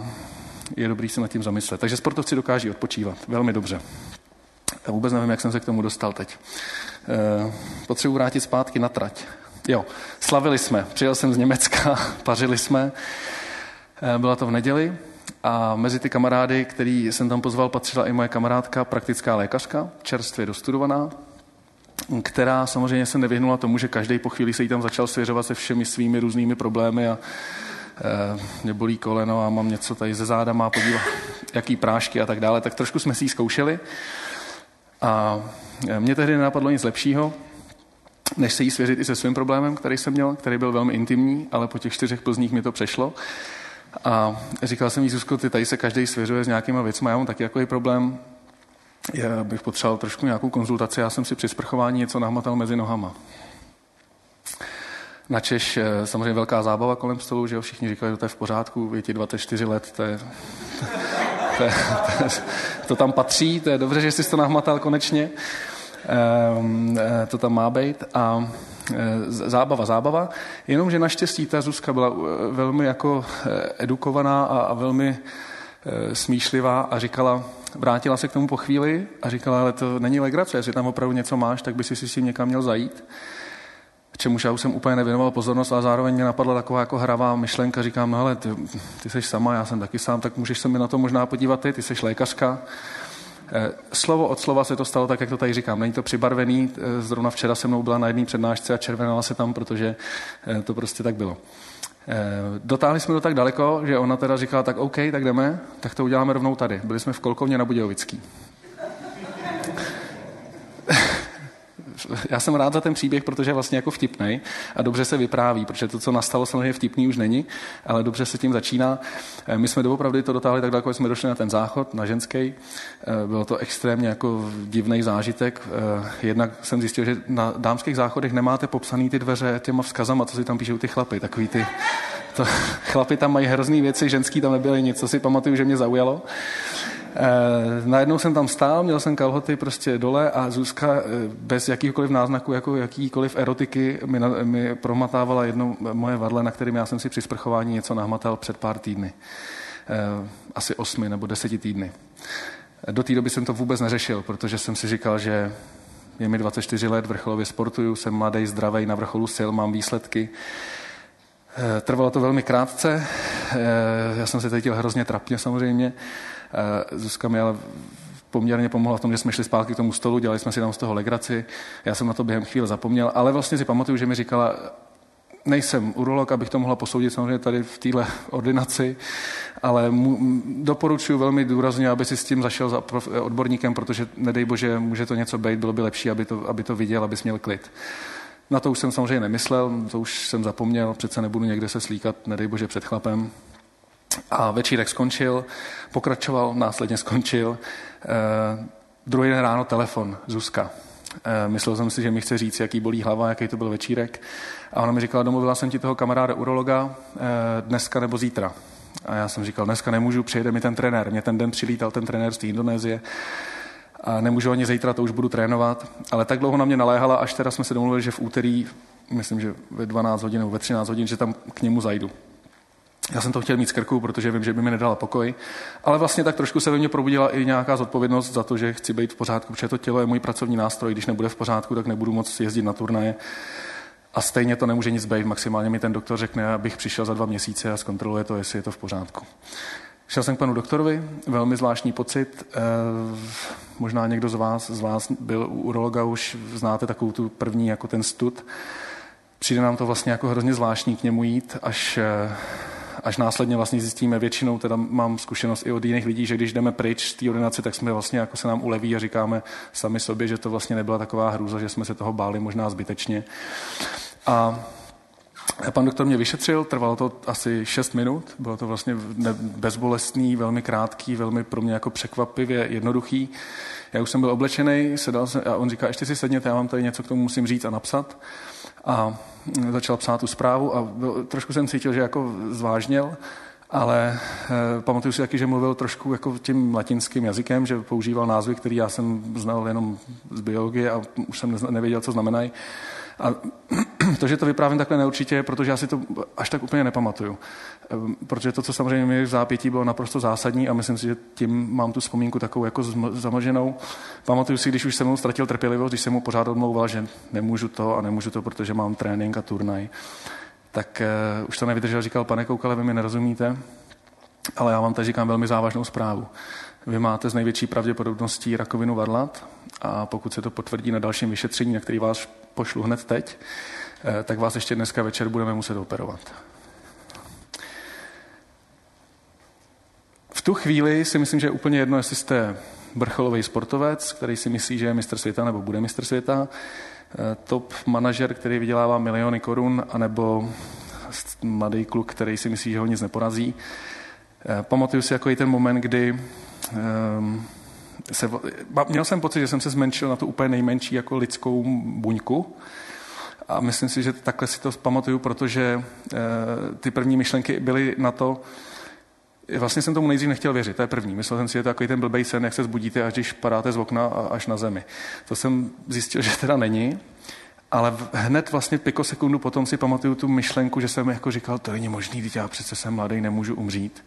je dobrý se nad tím zamyslet. Takže sportovci dokáží odpočívat velmi dobře. Já vůbec nevím, jak jsem se k tomu dostal teď. Eh, potřebuji vrátit zpátky na trať. Jo, slavili jsme. Přijel jsem z Německa, pařili jsme. Eh, byla to v neděli a mezi ty kamarády, který jsem tam pozval, patřila i moje kamarádka, praktická lékařka, čerstvě dostudovaná, která samozřejmě se nevyhnula tomu, že každý po chvíli se jí tam začal svěřovat se všemi svými různými problémy a e, mě bolí koleno a mám něco tady ze záda, má podívat, jaký prášky a tak dále, tak trošku jsme si ji zkoušeli. A mě tehdy nenapadlo nic lepšího, než se jí svěřit i se svým problémem, který jsem měl, který byl velmi intimní, ale po těch čtyřech plzních mi to přešlo. A říkal jsem jí, Zuzko, ty tady se každý svěřuje s nějakýma věcmi, já mám taky jako problém, já bych potřeboval trošku nějakou konzultaci, já jsem si při sprchování něco nahmatal mezi nohama. Načeš eh, samozřejmě velká zábava kolem stolu, že jo, všichni říkali, že to je v pořádku, je ti 24 let, to je, to, je, to, je, to tam patří, to je dobře, že jsi to nahmatal konečně. Ehm, eh, to tam má být. A eh, zábava, zábava. Jenomže naštěstí ta Zuzka byla velmi jako edukovaná a, a velmi smýšlivá a říkala, vrátila se k tomu po chvíli a říkala, ale to není legrace, jestli tam opravdu něco máš, tak by si si s tím někam měl zajít čemuž já už jsem úplně nevěnoval pozornost, a zároveň mě napadla taková jako hravá myšlenka, říkám, no ale ty, ty jsi sama, já jsem taky sám, tak můžeš se mi na to možná podívat ty, ty jsi lékařka. Eh, slovo od slova se to stalo tak, jak to tady říkám. Není to přibarvený, eh, zrovna včera se mnou byla na jedné přednášce a červenala se tam, protože eh, to prostě tak bylo. Dotáhli jsme to tak daleko, že ona teda říkala, tak OK, tak jdeme, tak to uděláme rovnou tady. Byli jsme v Kolkovně na Budějovický. Já jsem rád za ten příběh, protože je vlastně jako vtipný a dobře se vypráví, protože to, co nastalo, samozřejmě vtipný už není, ale dobře se tím začíná. Eh, my jsme doopravdy to dotáhli tak daleko, jsme došli na ten záchod, na ženský. Eh, bylo to extrémně jako divný zážitek. Eh, jednak jsem zjistil, že na dámských záchodech nemáte popsaný ty dveře těma vzkazama, co si tam píšou ty chlapy, takový ty to, chlapi tam mají hrozný věci, ženský tam nebyly nic, co si pamatuju, že mě zaujalo. E, najednou jsem tam stál, měl jsem kalhoty prostě dole a Zuzka e, bez jakýkoliv náznaku, jako jakýkoliv erotiky mi, na, mi promatávala jedno moje vadle, na kterým já jsem si při sprchování něco nahmatal před pár týdny. E, asi osmi nebo deseti týdny. Do té doby jsem to vůbec neřešil, protože jsem si říkal, že je mi 24 let, vrcholově sportuju, jsem mladý, zdravý, na vrcholu sil, mám výsledky. Trvalo to velmi krátce, já jsem se cítil hrozně trapně samozřejmě. Eh, Zuzka mi ale poměrně pomohla v tom, že jsme šli zpátky k tomu stolu, dělali jsme si tam z toho legraci. Já jsem na to během chvíle zapomněl, ale vlastně si pamatuju, že mi říkala, nejsem urolog, abych to mohla posoudit samozřejmě tady v téhle ordinaci, ale mu, doporučuji velmi důrazně, aby si s tím zašel za odborníkem, protože nedej bože, může to něco být, bylo by lepší, aby to, aby to viděl, aby měl klid. Na to už jsem samozřejmě nemyslel, to už jsem zapomněl, přece nebudu někde se slíkat, nedej bože, před chlapem. A večírek skončil, pokračoval, následně skončil. E, druhý den ráno telefon, Zuzka. E, myslel jsem si, že mi chce říct, jaký bolí hlava, jaký to byl večírek. A ona mi říkala, domluvila jsem ti toho kamaráda urologa e, dneska nebo zítra. A já jsem říkal, dneska nemůžu, přijede mi ten trenér. Mě ten den přilítal ten trenér z té Indonésie a nemůžu ani zítra, to už budu trénovat. Ale tak dlouho na mě naléhala, až teda jsme se domluvili, že v úterý, myslím, že ve 12 hodin nebo ve 13 hodin, že tam k němu zajdu. Já jsem to chtěl mít z krku, protože vím, že by mi nedala pokoj, ale vlastně tak trošku se ve mně probudila i nějaká zodpovědnost za to, že chci být v pořádku, protože to tělo je můj pracovní nástroj, když nebude v pořádku, tak nebudu moc jezdit na turnaje. A stejně to nemůže nic být, maximálně mi ten doktor řekne, abych přišel za dva měsíce a zkontroluje to, jestli je to v pořádku. Šel jsem k panu doktorovi, velmi zvláštní pocit. E, možná někdo z vás, z vás byl u urologa, už znáte takovou tu první, jako ten stud. Přijde nám to vlastně jako hrozně zvláštní k němu jít, až eh, až následně vlastně zjistíme, většinou teda mám zkušenost i od jiných lidí, že když jdeme pryč z té ordinace, tak jsme vlastně jako se nám uleví a říkáme sami sobě, že to vlastně nebyla taková hrůza, že jsme se toho báli možná zbytečně. A Pan doktor mě vyšetřil, trvalo to asi 6 minut, bylo to vlastně bezbolestný, velmi krátký, velmi pro mě jako překvapivě jednoduchý. Já už jsem byl oblečený, sedal jsem, a on říká, ještě si sedněte, já vám tady něco k tomu musím říct a napsat. A začal psát tu zprávu a byl, trošku jsem cítil, že jako zvážněl, ale e, pamatuju si taky, že mluvil trošku jako tím latinským jazykem, že používal názvy, které já jsem znal jenom z biologie a už jsem nevěděl, co znamenají. A to, že to vyprávím takhle neurčitě, protože já si to až tak úplně nepamatuju. Ehm, protože to, co samozřejmě mi v zápětí bylo naprosto zásadní a myslím si, že tím mám tu vzpomínku takovou jako zamlženou. Pamatuju si, když už jsem mu ztratil trpělivost, když jsem mu pořád odmlouval, že nemůžu to a nemůžu to, protože mám trénink a turnaj, tak uh, už to nevydržel, říkal, pane Koukale, vy mi nerozumíte, ale já vám tady říkám velmi závažnou zprávu. Vy máte z největší pravděpodobností rakovinu varlat a pokud se to potvrdí na dalším vyšetření, na který vás pošlu hned teď, eh, tak vás ještě dneska večer budeme muset operovat. V tu chvíli si myslím, že je úplně jedno, jestli jste vrcholový sportovec, který si myslí, že je mistr světa nebo bude mistr světa, eh, top manažer, který vydělává miliony korun, anebo mladý kluk, který si myslí, že ho nic neporazí. Eh, pamatuju si jako i ten moment, kdy um, se, měl jsem pocit, že jsem se zmenšil na tu úplně nejmenší jako lidskou buňku. A myslím si, že takhle si to pamatuju, protože e, ty první myšlenky byly na to, Vlastně jsem tomu nejdřív nechtěl věřit, to je první. Myslel jsem si, že je to takový ten blbej sen, jak se zbudíte, až když padáte z okna a až na zemi. To jsem zjistil, že teda není. Ale hned vlastně pikosekundu potom si pamatuju tu myšlenku, že jsem jako říkal, to není možný, teď já přece jsem mladý, nemůžu umřít.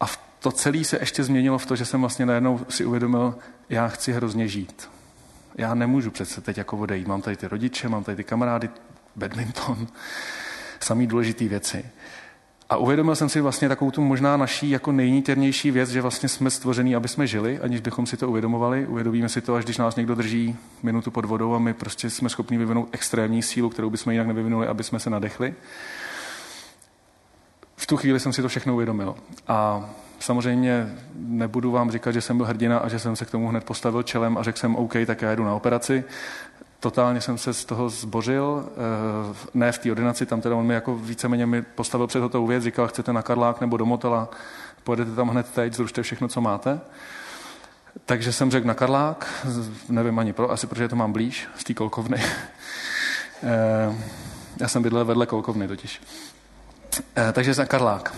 A to celé se ještě změnilo v to, že jsem vlastně najednou si uvědomil, já chci hrozně žít. Já nemůžu přece teď jako odejít. Mám tady ty rodiče, mám tady ty kamarády, badminton, samý důležité věci. A uvědomil jsem si vlastně takovou tu možná naší jako nejnítěrnější věc, že vlastně jsme stvoření, aby jsme žili, aniž bychom si to uvědomovali. Uvědomíme si to, až když nás někdo drží minutu pod vodou a my prostě jsme schopni vyvinout extrémní sílu, kterou bychom jinak nevyvinuli, aby jsme se nadechli. V tu chvíli jsem si to všechno uvědomil. A Samozřejmě nebudu vám říkat, že jsem byl hrdina a že jsem se k tomu hned postavil čelem a řekl jsem OK, tak já jdu na operaci. Totálně jsem se z toho zbořil, eh, ne v té ordinaci, tam teda on mi jako víceméně mi postavil před hotovou věc, říkal, chcete na Karlák nebo do Motela, pojedete tam hned teď, zrušte všechno, co máte. Takže jsem řekl na Karlák, nevím ani pro, asi protože to mám blíž, z té kolkovny. Eh, já jsem bydlel vedle kolkovny totiž. Eh, takže za Karlák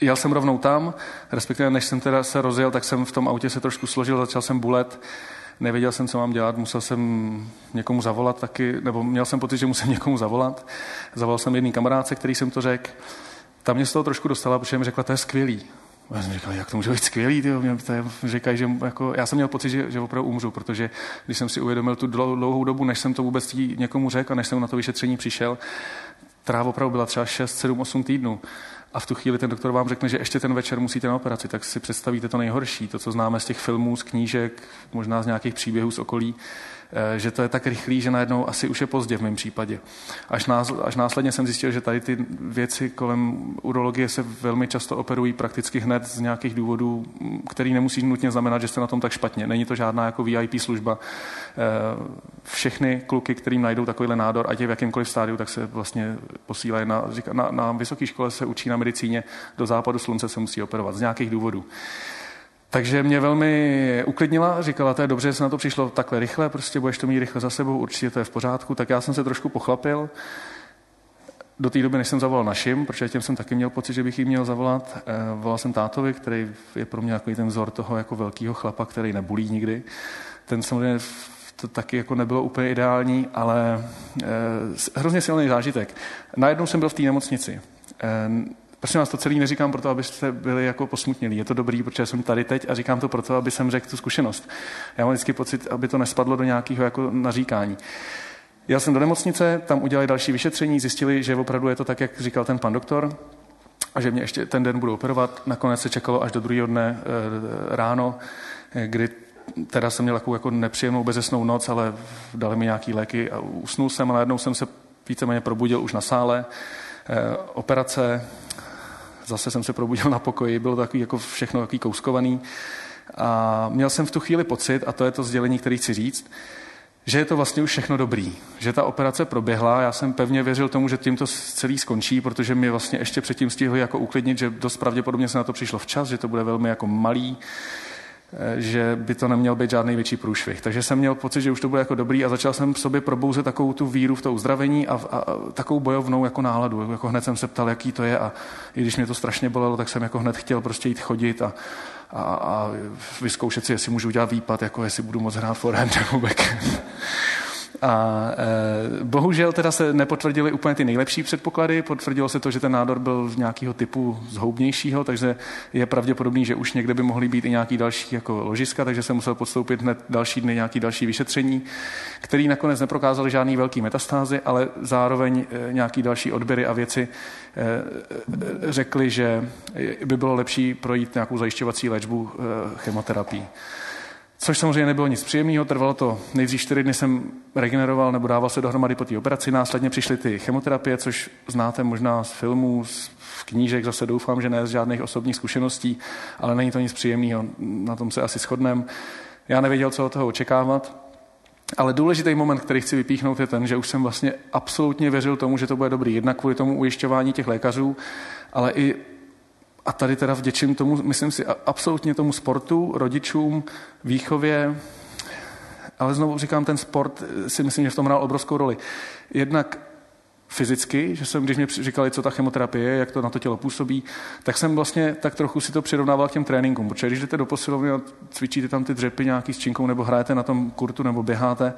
jel jsem rovnou tam, respektive než jsem teda se rozjel, tak jsem v tom autě se trošku složil, začal jsem bulet, nevěděl jsem, co mám dělat, musel jsem někomu zavolat taky, nebo měl jsem pocit, že musím někomu zavolat. Zavolal jsem jedný kamarádce, který jsem to řekl. Tam mě z toho trošku dostala, protože mi řekla, to je skvělý. A já jsem říkal, jak to může být skvělý, tyjo? Mě říkají, že jako, já jsem měl pocit, že, že opravdu umřu, protože když jsem si uvědomil tu dlouhou dobu, než jsem to vůbec někomu řekl a než jsem na to vyšetření přišel, která opravdu byla třeba 6, 7, 8 týdnů, a v tu chvíli ten doktor vám řekne, že ještě ten večer musíte na operaci, tak si představíte to nejhorší, to, co známe z těch filmů, z knížek, možná z nějakých příběhů z okolí. Eh, že to je tak rychlý, že najednou asi už je pozdě v mém případě. Až, nás, až následně jsem zjistil, že tady ty věci kolem urologie se velmi často operují prakticky hned z nějakých důvodů, který nemusí nutně znamenat, že jste na tom tak špatně. Není to žádná jako VIP služba. Eh, všechny kluky, kterým najdou takovýhle nádor, ať je v jakémkoliv stádiu, tak se vlastně posílají na, na, na vysoké škole se učí na medicíně, do západu slunce se musí operovat z nějakých důvodů. Takže mě velmi uklidnila, říkala, to je dobře, že se na to přišlo takhle rychle, prostě budeš to mít rychle za sebou, určitě to je v pořádku, tak já jsem se trošku pochlapil. Do té doby, než jsem zavolal našim, protože těm jsem taky měl pocit, že bych jim měl zavolat, eh, volal jsem tátovi, který je pro mě takový ten vzor toho jako velkého chlapa, který nebulí nikdy. Ten samozřejmě to taky jako nebylo úplně ideální, ale eh, hrozně silný zážitek. Najednou jsem byl v té nemocnici. Eh, Prosím vás, to celý neříkám proto, abyste byli jako posmutnělí. Je to dobrý, protože jsem tady teď a říkám to proto, aby jsem řekl tu zkušenost. Já mám vždycky pocit, aby to nespadlo do nějakého jako naříkání. Já jsem do nemocnice, tam udělali další vyšetření, zjistili, že opravdu je to tak, jak říkal ten pan doktor, a že mě ještě ten den budou operovat. Nakonec se čekalo až do druhého dne e, ráno, e, kdy teda jsem měl takovou jako nepříjemnou bezesnou noc, ale dali mi nějaký léky a usnul jsem a najednou jsem se víceméně probudil už na sále. E, operace, zase jsem se probudil na pokoji, bylo takový jako všechno takový kouskovaný. A měl jsem v tu chvíli pocit, a to je to sdělení, který chci říct, že je to vlastně už všechno dobrý, že ta operace proběhla, já jsem pevně věřil tomu, že tím to celý skončí, protože mi vlastně ještě předtím stihli jako uklidnit, že dost pravděpodobně se na to přišlo včas, že to bude velmi jako malý, že by to neměl být žádný větší průšvih. Takže jsem měl pocit, že už to bude jako dobrý a začal jsem v sobě probouzet takovou tu víru v to uzdravení a, a, a takovou bojovnou jako náladu. Jako hned jsem se ptal, jaký to je a i když mě to strašně bolelo, tak jsem jako hned chtěl prostě jít chodit a, a, a vyzkoušet si, jestli můžu udělat výpad, jako jestli budu moc hrát forehand nebo backhand. A e, bohužel teda se nepotvrdily úplně ty nejlepší předpoklady, potvrdilo se to, že ten nádor byl z nějakého typu zhoubnějšího, takže je pravděpodobný, že už někde by mohly být i nějaký další jako ložiska, takže jsem musel podstoupit hned další dny nějaký další vyšetření, který nakonec neprokázaly žádný velký metastázy, ale zároveň e, nějaký další odběry a věci e, řekli, že by bylo lepší projít nějakou zajišťovací léčbu e, chemoterapii. Což samozřejmě nebylo nic příjemného, trvalo to nejdřív čtyři dny jsem regeneroval nebo dával se dohromady po té operaci, následně přišly ty chemoterapie, což znáte možná z filmů, z knížek, zase doufám, že ne z žádných osobních zkušeností, ale není to nic příjemného, na tom se asi shodneme. Já nevěděl, co od toho očekávat, ale důležitý moment, který chci vypíchnout, je ten, že už jsem vlastně absolutně věřil tomu, že to bude dobrý. Jednak kvůli tomu ujišťování těch lékařů, ale i a tady teda vděčím tomu, myslím si, absolutně tomu sportu, rodičům, výchově, ale znovu říkám, ten sport si myslím, že v tom hrál obrovskou roli. Jednak fyzicky, že jsem, když mě říkali, co ta chemoterapie je, jak to na to tělo působí, tak jsem vlastně tak trochu si to přirovnával k těm tréninkům, protože když jdete do posilovny a cvičíte tam ty dřepy nějaký s činkou, nebo hrajete na tom kurtu, nebo běháte,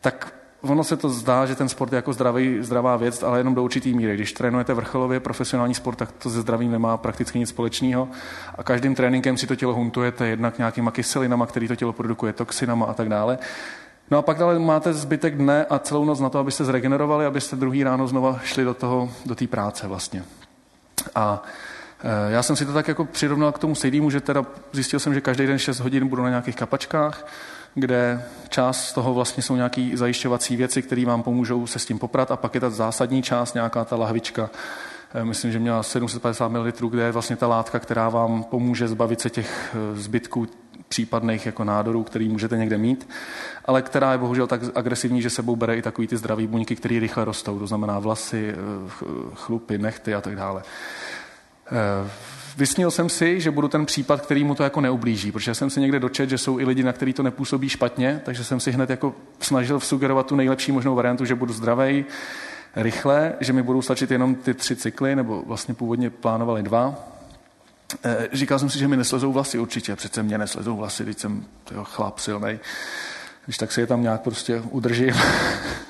tak ono se to zdá, že ten sport je jako zdravý, zdravá věc, ale jenom do určitý míry. Když trénujete vrcholově profesionální sport, tak to se zdravím nemá prakticky nic společného. A každým tréninkem si to tělo huntujete jednak nějakýma kyselinama, který to tělo produkuje, toxinama a tak dále. No a pak dále máte zbytek dne a celou noc na to, abyste zregenerovali, abyste druhý ráno znova šli do toho, do té práce vlastně. A e, já jsem si to tak jako přirovnal k tomu stejnému, že teda zjistil jsem, že každý den 6 hodin budu na nějakých kapačkách, kde část z toho vlastně jsou nějaké zajišťovací věci, které vám pomůžou se s tím poprat a pak je ta zásadní část, nějaká ta lahvička, eh, myslím, že měla 750 ml, kde je vlastně ta látka, která vám pomůže zbavit se těch eh, zbytků případných jako nádorů, který můžete někde mít, ale která je bohužel tak agresivní, že sebou bere i takový ty zdraví buňky, které rychle rostou, to znamená vlasy, eh, chlupy, nechty a tak dále. Vysnil jsem si, že budu ten případ, který mu to jako neublíží, protože jsem si někde dočet, že jsou i lidi, na který to nepůsobí špatně, takže jsem si hned jako snažil sugerovat tu nejlepší možnou variantu, že budu zdravej, rychle, že mi budou stačit jenom ty tři cykly, nebo vlastně původně plánovali dva. E, říkal jsem si, že mi neslezou vlasy určitě, přece mě neslezou vlasy, když jsem chlap silnej. Když tak si je tam nějak prostě udržím.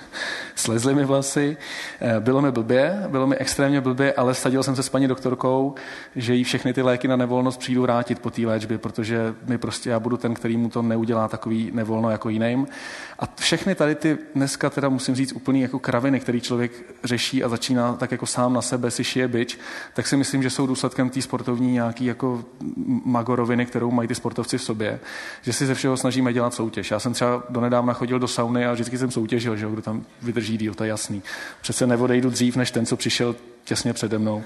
slezly mi vlasy, eh, bylo mi blbě, bylo mi extrémně blbě, ale sadil jsem se s paní doktorkou, že jí všechny ty léky na nevolnost přijdu vrátit po té léčbě, protože mi prostě já budu ten, který mu to neudělá takový nevolno jako jiným. A všechny tady ty dneska teda musím říct úplný jako kraviny, který člověk řeší a začíná tak jako sám na sebe si šije byč, tak si myslím, že jsou důsledkem té sportovní nějaký jako magoroviny, kterou mají ty sportovci v sobě, že si ze všeho snažíme dělat soutěž. Já jsem třeba donedávna chodil do sauny a vždycky jsem soutěžil, že kdo tam vydrží díl, to je jasný. Přece neodejdu dřív, než ten, co přišel těsně přede mnou.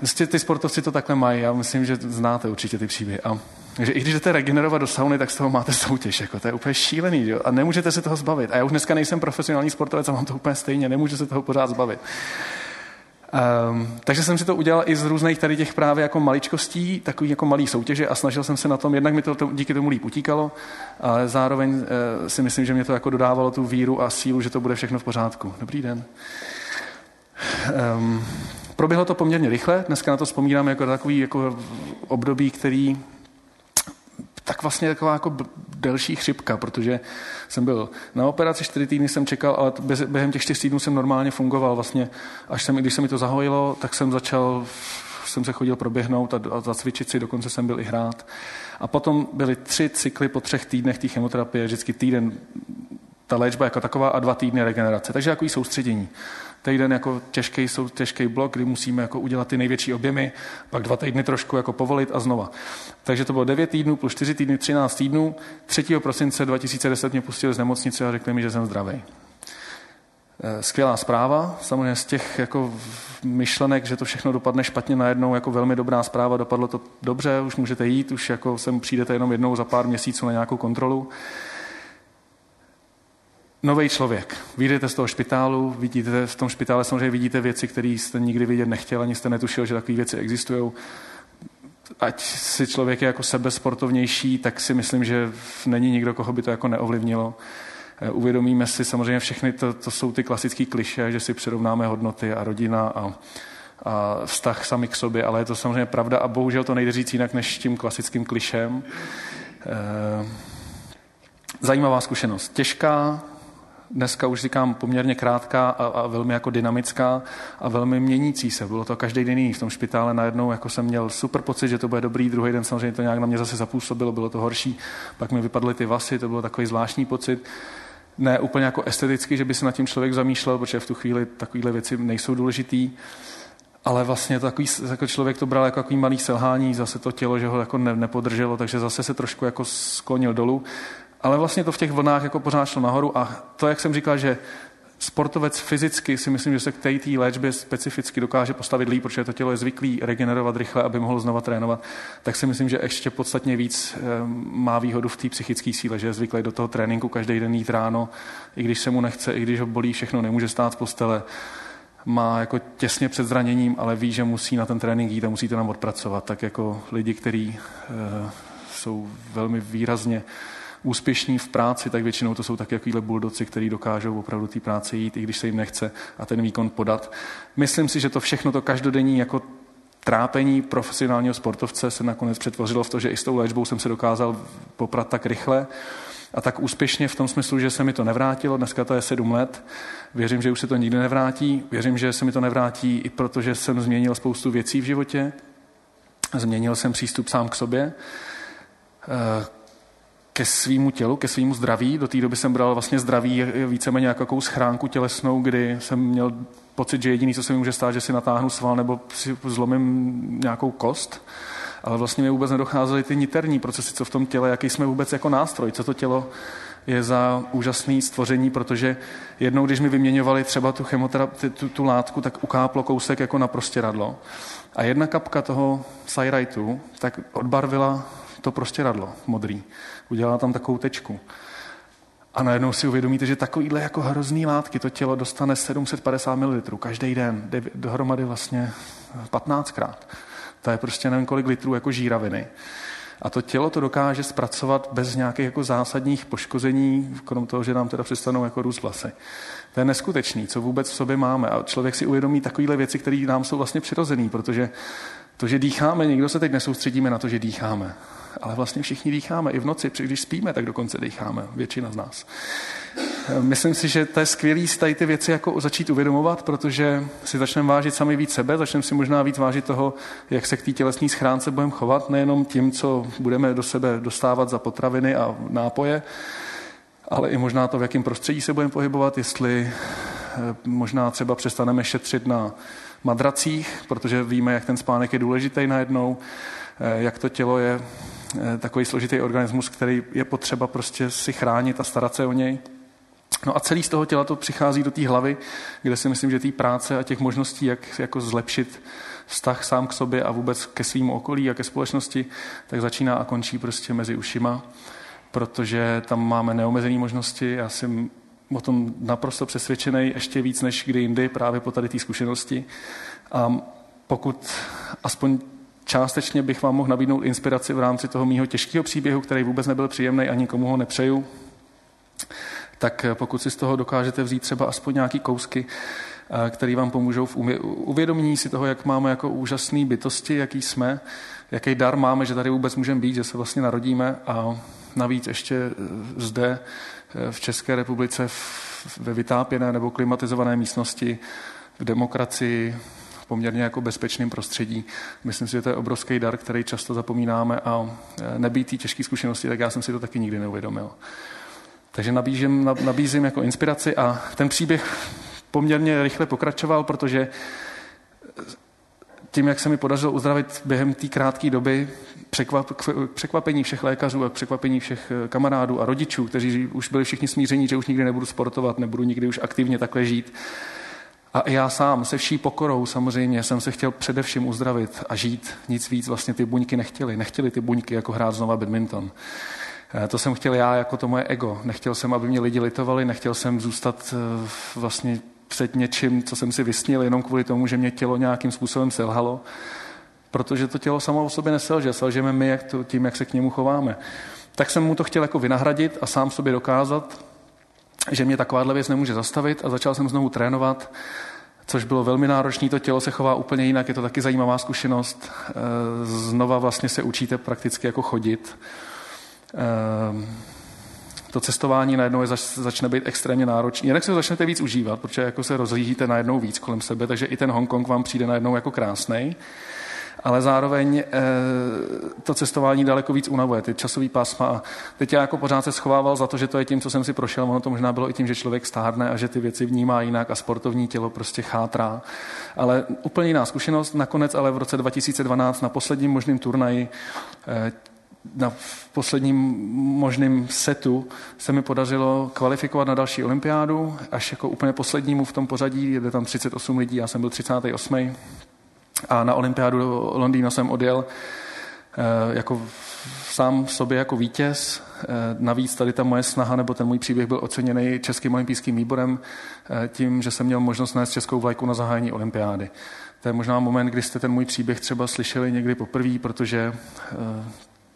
Vlastně ty sportovci to takhle mají, já myslím, že znáte určitě ty příběhy. A že i když jdete regenerovat do sauny, tak z toho máte soutěž. Jako, to je úplně šílený. Jo? A nemůžete se toho zbavit. A já už dneska nejsem profesionální sportovec a mám to úplně stejně. Nemůžu se toho pořád zbavit. Um, takže jsem si to udělal i z různých tady těch právě jako maličkostí, takový jako malý soutěže a snažil jsem se na tom, jednak mi to, to díky tomu líp utíkalo, ale zároveň uh, si myslím, že mě to jako dodávalo tu víru a sílu, že to bude všechno v pořádku. Dobrý den. Um, proběhlo to poměrně rychle, dneska na to vzpomínám jako takový jako období, který tak vlastně taková jako delší chřipka, protože jsem byl na operaci, čtyři týdny jsem čekal, ale během těch čtyř týdnů jsem normálně fungoval. Vlastně, až jsem, když se mi to zahojilo, tak jsem začal, jsem se chodil proběhnout a, a zacvičit si, dokonce jsem byl i hrát. A potom byly tři cykly po třech týdnech té chemoterapie, vždycky týden ta léčba jako taková a dva týdny regenerace. Takže jako soustředění týden jako těžký, jsou těžký blok, kdy musíme jako udělat ty největší objemy, pak dva týdny trošku jako povolit a znova. Takže to bylo 9 týdnů plus 4 týdny, 13 týdnů. 3. prosince 2010 mě pustili z nemocnice a řekli mi, že jsem zdravý. Eh, skvělá zpráva, samozřejmě z těch jako myšlenek, že to všechno dopadne špatně najednou, jako velmi dobrá zpráva, dopadlo to dobře, už můžete jít, už jako sem přijdete jenom jednou za pár měsíců na nějakou kontrolu nový člověk. Vyjdete z toho špitálu, vidíte, v tom špitále samozřejmě vidíte věci, které jste nikdy vidět nechtěl, ani jste netušil, že takové věci existují. Ať si člověk je jako sebesportovnější, tak si myslím, že není nikdo, koho by to jako neovlivnilo. Eh, uvědomíme si samozřejmě všechny, to, to jsou ty klasické kliše, že si přirovnáme hodnoty a rodina a, a vztah sami k sobě, ale je to samozřejmě pravda a bohužel to nejde říct jinak než tím klasickým klišem. Eh, zajímavá zkušenost. Těžká, dneska už říkám poměrně krátká a, a velmi jako dynamická a velmi měnící se. Bylo to každý den. V tom špitále najednou jako jsem měl super pocit, že to bude dobrý, druhý den samozřejmě to nějak na mě zase zapůsobilo, bylo to horší. Pak mi vypadly ty vasy, to bylo takový zvláštní pocit. Ne úplně jako esteticky, že by se nad tím člověk zamýšlel, protože v tu chvíli takovéhle věci nejsou důležitý. Ale vlastně takový, jako člověk to bral jako takový malý selhání, zase to tělo, že ho jako ne, nepodrželo, takže zase se trošku jako sklonil dolů ale vlastně to v těch vlnách jako pořád šlo nahoru a to, jak jsem říkal, že sportovec fyzicky si myslím, že se k té léčbě specificky dokáže postavit líp, protože to tělo je zvyklý regenerovat rychle, aby mohlo znova trénovat, tak si myslím, že ještě podstatně víc eh, má výhodu v té psychické síle, že je zvyklý do toho tréninku každý den jít ráno, i když se mu nechce, i když ho bolí všechno, nemůže stát z postele, má jako těsně před zraněním, ale ví, že musí na ten trénink jít a musí to nám odpracovat. Tak jako lidi, kteří e, jsou velmi výrazně úspěšní v práci, tak většinou to jsou taky takovýhle buldoci, kteří dokážou opravdu té práce jít, i když se jim nechce a ten výkon podat. Myslím si, že to všechno to každodenní jako trápení profesionálního sportovce se nakonec přetvořilo v to, že i s tou léčbou jsem se dokázal poprat tak rychle a tak úspěšně v tom smyslu, že se mi to nevrátilo. Dneska to je sedm let. Věřím, že už se to nikdy nevrátí. Věřím, že se mi to nevrátí i proto, že jsem změnil spoustu věcí v životě. Změnil jsem přístup sám k sobě ke svýmu tělu, ke svýmu zdraví. Do té doby jsem bral vlastně zdraví víceméně jako jakou schránku tělesnou, kdy jsem měl pocit, že jediný, co se mi může stát, že si natáhnu sval nebo si zlomím nějakou kost. Ale vlastně mi vůbec nedocházely ty niterní procesy, co v tom těle, jaký jsme vůbec jako nástroj, co to tělo je za úžasný stvoření, protože jednou, když mi vyměňovali třeba tu chemoterapii, tu, tu látku, tak ukáplo kousek jako na radlo. A jedna kapka toho Cyraitu tak odbarvila to prostě radlo modrý udělala tam takovou tečku. A najednou si uvědomíte, že takovýhle jako hrozný látky to tělo dostane 750 ml každý den, dohromady vlastně 15krát. To je prostě nevím kolik litrů jako žíraviny. A to tělo to dokáže zpracovat bez nějakých jako zásadních poškození, krom toho, že nám teda přestanou jako růst vlasy. To je neskutečný, co vůbec v sobě máme. A člověk si uvědomí takovéhle věci, které nám jsou vlastně přirozené, protože to, že dýcháme, nikdo se teď nesoustředíme na to, že dýcháme ale vlastně všichni dýcháme. I v noci, když spíme, tak dokonce dýcháme, většina z nás. Myslím si, že to je skvělý tady ty věci jako začít uvědomovat, protože si začneme vážit sami víc sebe, začneme si možná víc vážit toho, jak se k té tělesné schránce budeme chovat, nejenom tím, co budeme do sebe dostávat za potraviny a nápoje, ale i možná to, v jakém prostředí se budeme pohybovat, jestli eh, možná třeba přestaneme šetřit na madracích, protože víme, jak ten spánek je důležitý najednou, eh, jak to tělo je takový složitý organismus, který je potřeba prostě si chránit a starat se o něj. No a celý z toho těla to přichází do té hlavy, kde si myslím, že té práce a těch možností, jak jako zlepšit vztah sám k sobě a vůbec ke svým okolí a ke společnosti, tak začíná a končí prostě mezi ušima, protože tam máme neomezené možnosti. Já jsem o tom naprosto přesvědčený, ještě víc než kdy jindy, právě po tady té zkušenosti. A pokud aspoň částečně bych vám mohl nabídnout inspiraci v rámci toho mýho těžkého příběhu, který vůbec nebyl příjemný, ani komu ho nepřeju, tak pokud si z toho dokážete vzít třeba aspoň nějaký kousky, eh, které vám pomůžou v uvědomění si toho, jak máme jako úžasné bytosti, jaký jsme, jaký dar máme, že tady vůbec můžeme být, že se vlastně narodíme. A navíc ještě eh, zde v České republice ve vytápěné nebo klimatizované místnosti, v demokracii, poměrně jako bezpečném prostředí. Myslím si, že to je obrovský dar, který často zapomínáme a e, nebýt té těžké zkušenosti, tak já jsem si to taky nikdy neuvědomil. Takže nabízím, nabízím jako inspiraci a ten příběh poměrně rychle pokračoval, protože tím, jak se mi podařilo uzdravit během té krátké doby, překvap, překvapení všech lékařů a překvapení všech eh, kamarádů a rodičů, kteří už byli všichni smíření, že už nikdy nebudu sportovat, nebudu nikdy už aktivně takhle žít. A já sám se vší pokorou samozřejmě jsem se chtěl především uzdravit a žít. Nic víc vlastně ty buňky nechtěli. Nechtěli ty buňky jako hrát znova badminton. Eh, to jsem chtěl já jako to moje ego. Nechtěl jsem, aby mě lidi litovali, nechtěl jsem zůstat eh, vlastně před něčím, co jsem si vysnil, jenom kvůli tomu, že mě tělo nějakým způsobem selhalo, protože to tělo samo o sobě neselže, selžeme my jak to, tím, jak se k němu chováme. Tak jsem mu to chtěl jako vynahradit a sám sobě dokázat, že mě takováhle věc nemůže zastavit a začal jsem znovu trénovat, což bylo velmi náročné, to tělo se chová úplně jinak, je to taky zajímavá zkušenost. Eh, znova vlastně se učíte prakticky jako chodit. Eh, to cestování najednou je, zač, začne být extrémně náročné. Jinak se začnete víc užívat, protože jako se rozhlížíte najednou víc kolem sebe, takže i ten Hongkong vám přijde najednou jako krásný. Ale zároveň e, to cestování daleko víc unavuje, ty časový pásma. Teď já jako pořád se schovával za to, že to je tím, co jsem si prošel. Ono to možná bylo i tím, že člověk stárne a že ty věci vnímá jinak a sportovní tělo prostě chátrá. Ale úplně jiná zkušenost. Nakonec ale v roce 2012 na posledním možným turnaji e, na posledním možném setu se mi podařilo kvalifikovat na další olympiádu, až jako úplně poslednímu v tom pořadí, jde tam 38 lidí, já jsem byl 38. A na olympiádu do Londýna jsem odjel eh, jako sám sobě jako vítěz. Eh, navíc tady ta moje snaha nebo ten můj příběh byl oceněný Českým olympijským výborem eh, tím, že jsem měl možnost nést českou vlajku na zahájení olympiády. To je možná moment, kdy jste ten můj příběh třeba slyšeli někdy poprvé, protože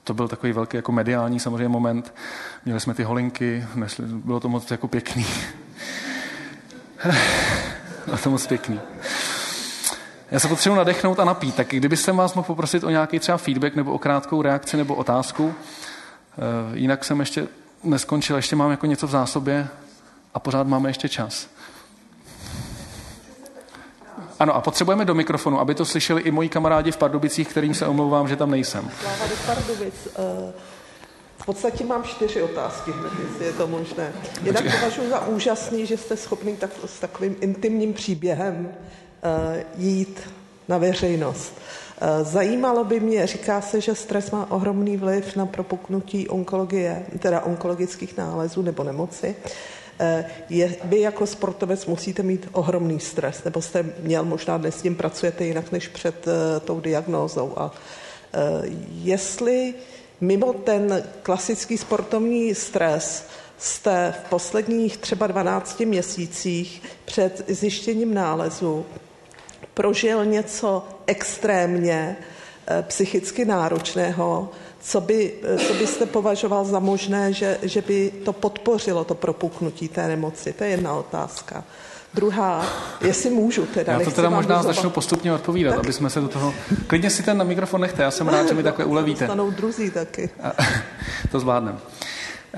to byl takový velký jako mediální samozřejmě moment. Měli jsme ty holinky, bylo to moc jako pěkný. bylo to moc pěkný. Já se potřebuji nadechnout a napít, tak kdyby jsem vás mohl poprosit o nějaký třeba feedback nebo o krátkou reakci nebo otázku. Eh, jinak jsem ještě neskončil, ještě mám jako něco v zásobě a pořád máme ještě čas. Ano, a potřebujeme do mikrofonu, aby to slyšeli i moji kamarádi v Pardubicích, kterým se omlouvám, že tam nejsem. Sláva do Pardubic. Eh, v podstatě mám čtyři otázky, jestli je to možné. Jednak považuji za úžasný, že jste schopný tak, s takovým intimním příběhem jít na veřejnost. Uh, zajímalo by mě, říká se, že stres má ohromný vliv na propuknutí onkologie, teda onkologických nálezů nebo nemoci. Eh, je, vy jako sportovec musíte mít ohromný stres, nebo jste měl, možná dnes s tím pracujete jinak než před uh, tou diagnózou. A uh, jestli mimo ten klasický sportovní stres jste v posledních třeba 12 měsících před zjištěním nálezu prožil něco extrémně psychicky náročného, co, by, co byste považoval za možné, že, že by to podpořilo to propuknutí té nemoci? To je jedna otázka. Druhá, jestli můžu teda. Já to teda možná začnu postupně odpovídat, tak. aby jsme se do toho... Klidně si ten mikrofon nechte, já jsem rád, že mi takhle ulevíte. Dostanou druzí taky. to zvládnem.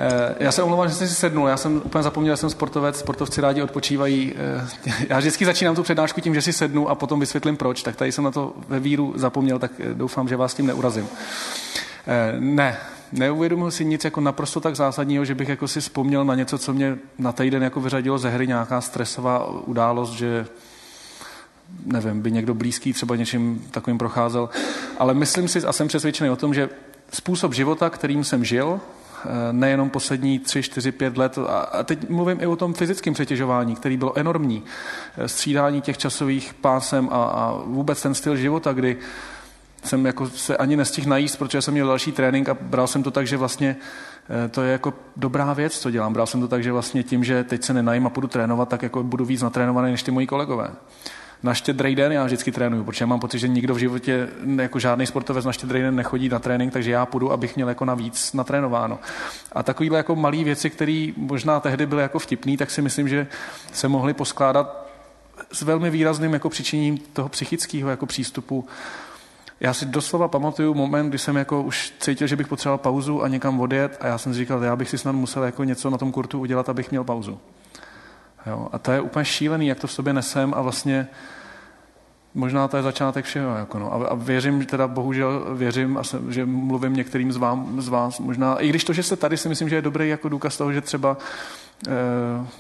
Eh, já se omlouvám, že jsem si sednul. Já jsem úplně zapomněl, že jsem sportovec. Sportovci rádi odpočívají. Eh, já vždycky začínám tu přednášku tím, že si sednu a potom vysvětlím proč. Tak tady jsem na to ve víru zapomněl, tak eh, doufám, že vás tím neurazím. Ne, neuvědomil si nic jako naprosto tak zásadního, že bych jako si vzpomněl na něco, co mě na týden jako vyřadilo ze hry, nějaká stresová událost, že nevím, by někdo blízký třeba něčím takovým procházel. Ale myslím si a jsem přesvědčený o tom, že způsob života, kterým jsem žil, nejenom poslední tři, čtyři, pět let, a teď mluvím i o tom fyzickém přetěžování, který bylo enormní, eh, střídání těch časových pásem a, a vůbec ten styl života, kdy jsem jako se ani nestihl najíst, protože jsem měl další trénink a bral jsem to tak, že vlastně eh, to je jako dobrá věc, co dělám. Bral jsem to tak, že vlastně tím, že teď se nenajím a půjdu trénovat, tak jako budu víc natrénovaný než ty moji kolegové na štědrý den já vždycky trénuju, protože mám pocit, že nikdo v životě, jako žádný sportovec na štědrý den nechodí na trénink, takže já půjdu, abych měl jako navíc natrénováno. A takovýhle jako malé věci, které možná tehdy byly jako vtipný, tak si myslím, že se mohly poskládat s velmi výrazným jako přičiním toho psychického jako přístupu. Já si doslova pamatuju moment, kdy jsem jako už cítil, že bych potřeboval pauzu a někam odjet a já jsem si říkal, já bych si snad musel jako něco na tom kurtu udělat, abych měl pauzu. Jo? A to je úplně šílený, jak to v sobě nesem a vlastně možná to je začátek všeho. Jako no. a, a věřím, teda bohužel věřím, a jsem, že mluvím některým z, vám, z vás možná, i když to, že jste tady, si myslím, že je dobrý jako důkaz toho, že třeba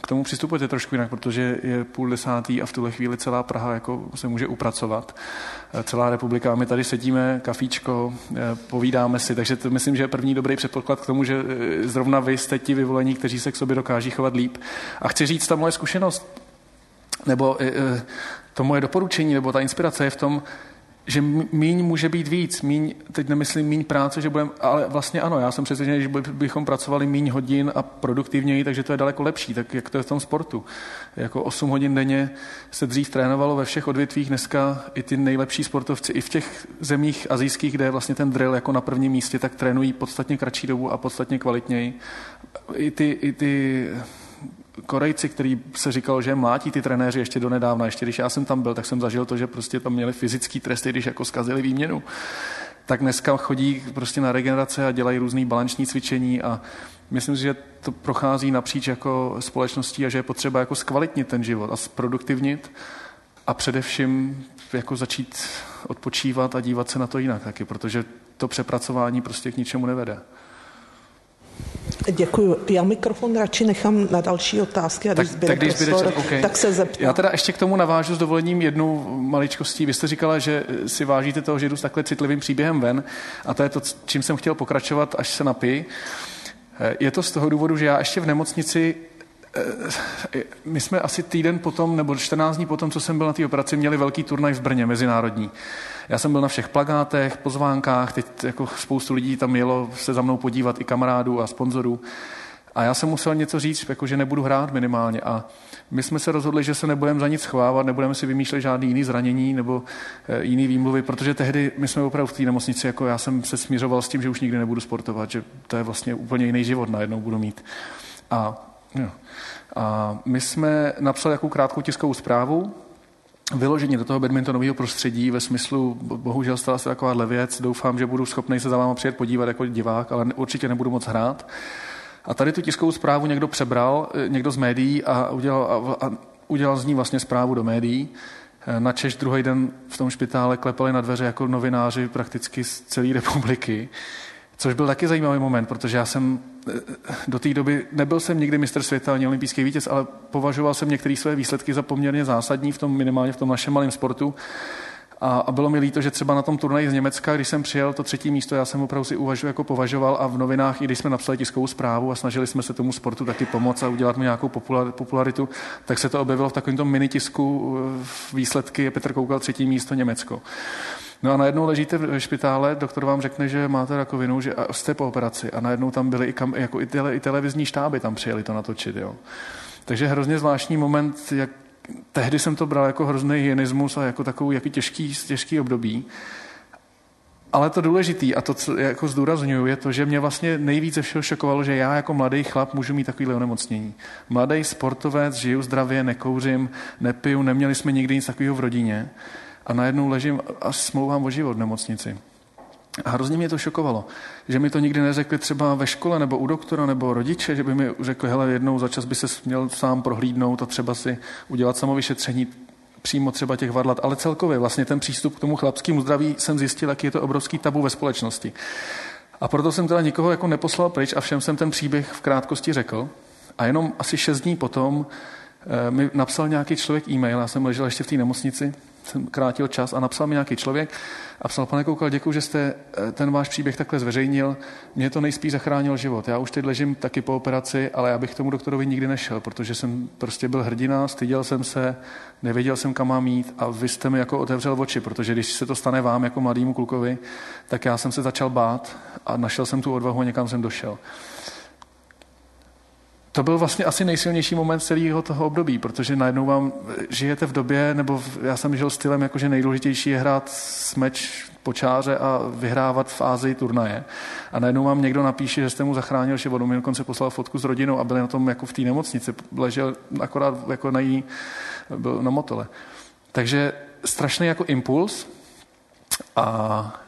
k tomu přistupujete trošku jinak, protože je půl desátý a v tuhle chvíli celá Praha jako se může upracovat. Celá republika, my tady sedíme, kafíčko, povídáme si, takže to myslím, že je první dobrý předpoklad k tomu, že zrovna vy jste ti vyvolení, kteří se k sobě dokáží chovat líp. A chci říct, ta moje zkušenost, nebo to moje doporučení, nebo ta inspirace je v tom, že míň může být víc, míň, teď nemyslím míň práce, že budeme, ale vlastně ano, já jsem přesvědčený, že bychom pracovali míň hodin a produktivněji, takže to je daleko lepší, tak jak to je v tom sportu. Jako 8 hodin denně se dřív trénovalo ve všech odvětvích, dneska i ty nejlepší sportovci, i v těch zemích azijských, kde je vlastně ten drill jako na prvním místě, tak trénují podstatně kratší dobu a podstatně kvalitněji. I ty, i ty Korejci, který se říkal, že mlátí ty trenéři ještě do nedávna, ještě když já jsem tam byl, tak jsem zažil to, že prostě tam měli fyzický tresty, když jako zkazili výměnu. Tak dneska chodí prostě na regenerace a dělají různý balanční cvičení a myslím si, že to prochází napříč jako společností a že je potřeba jako zkvalitnit ten život a zproduktivnit a především jako začít odpočívat a dívat se na to jinak taky, protože to přepracování prostě k ničemu nevede. Děkuji. Já mikrofon radši nechám na další otázky a když tak, zbyde tak, když prostor, zbyde, okay. tak se zeptám. Já teda ještě k tomu navážu s dovolením jednu maličkostí. Vy jste říkala, že si vážíte toho, že jdu s takhle citlivým příběhem ven a to je to, čím jsem chtěl pokračovat, až se napij. Je to z toho důvodu, že já ještě v nemocnici eh, my jsme asi týden potom, nebo 14 dní potom, co jsem byl na té operaci, měli velký turnaj v Brně, mezinárodní. Já jsem byl na všech plagátech, pozvánkách, teď jako spoustu lidí tam jelo se za mnou podívat, i kamarádů a sponzorů. A já jsem musel něco říct, jako že nebudu hrát minimálně. A my jsme se rozhodli, že se nebudeme za nic schovávat, nebudeme si vymýšlet žádný jiný zranění nebo e, jiný výmluvy, protože tehdy my jsme opravdu v té nemocnici, jako já jsem se smířoval s tím, že už nikdy nebudu sportovat, že to je vlastně úplně jiný život najednou budu mít. A, jo. a my jsme napsali jakou krátkou tiskovou zprávu, vyložení do toho badmintonového prostředí ve smyslu, bohužel stala se takováhle věc, doufám, že budu schopný se za váma přijet podívat jako divák, ale určitě nebudu moc hrát. A tady tu tiskovou zprávu někdo přebral, eh, někdo z médií a udělal, a, a udělal z ní vlastně zprávu do médií. Eh, na Češ druhý den v tom špitále klepali na dveře jako novináři prakticky z celé republiky. Což byl taky zajímavý moment, protože já jsem eh, do té doby nebyl jsem nikdy mistr světa ani olympijský vítěz, ale považoval jsem některé své výsledky za poměrně zásadní v tom minimálně v tom našem malém sportu. A, a bylo mi líto, že třeba na tom turnaji z Německa, když jsem přijel to třetí místo, já jsem opravdu si uvažu, jako považoval a v novinách, i když jsme napsali tiskovou zprávu a snažili jsme se tomu sportu taky pomoct a udělat mu nějakou popularitu, tak se to objevilo v takovémto minitisku eh, výsledky Petr Koukal třetí místo Německo. No a najednou ležíte v špitále, doktor vám řekne, že máte rakovinu, že jste po operaci a najednou tam byly i, kam, jako i, tele, i televizní štáby tam přijeli to natočit. Jo. Takže hrozně zvláštní moment, jak tehdy jsem to bral jako hrozný hyenismus a jako takový jaký těžký, těžký období. Ale to důležité, a to, co jako zdůraznuju, je to, že mě vlastně nejvíce všeho šokovalo, že já jako mladý chlap můžu mít takovýhle onemocnění. Mladý sportovec, žiju zdravě, nekouřím, nepiju, neměli jsme nikdy nic takového v rodině a najednou ležím a smlouvám o život v nemocnici. A hrozně mě to šokovalo, že mi to nikdy neřekli třeba ve škole nebo u doktora nebo rodiče, že by mi řekli, hele, jednou za čas by se měl sám prohlídnout a třeba si udělat samovyšetření přímo třeba těch varlat, ale celkově vlastně ten přístup k tomu chlapskému zdraví jsem zjistil, jaký je to obrovský tabu ve společnosti. A proto jsem teda nikoho jako neposlal pryč a všem jsem ten příběh v krátkosti řekl. A jenom asi šest dní potom eh, mi napsal nějaký člověk e-mail, já jsem ležel ještě v té nemocnici, jsem krátil čas a napsal mi nějaký člověk a psal, pane Koukal, děkuji, že jste eh, ten váš příběh takhle zveřejnil. Mě to nejspíš zachránil život. Já už teď ležím taky po operaci, ale já bych tomu doktorovi nikdy nešel, protože jsem prostě byl hrdina, styděl jsem se, nevěděl jsem, kam mám jít a vy jste mi jako otevřel oči, protože když se to stane vám jako mladému klukovi, tak já jsem se začal bát a našel jsem tu odvahu a někam jsem došel to byl vlastně asi nejsilnější moment celého toho období, protože najednou vám žijete v době, nebo já jsem žil stylem, jakože nejdůležitější je hrát smeč po čáře a vyhrávat v Ázii turnaje. A najednou vám někdo napíše, že jste mu zachránil život. On mi dokonce poslal fotku s rodinou a byli na tom jako v té nemocnici. Ležel akorát jako na jí, byl na motole. Takže strašný jako impuls a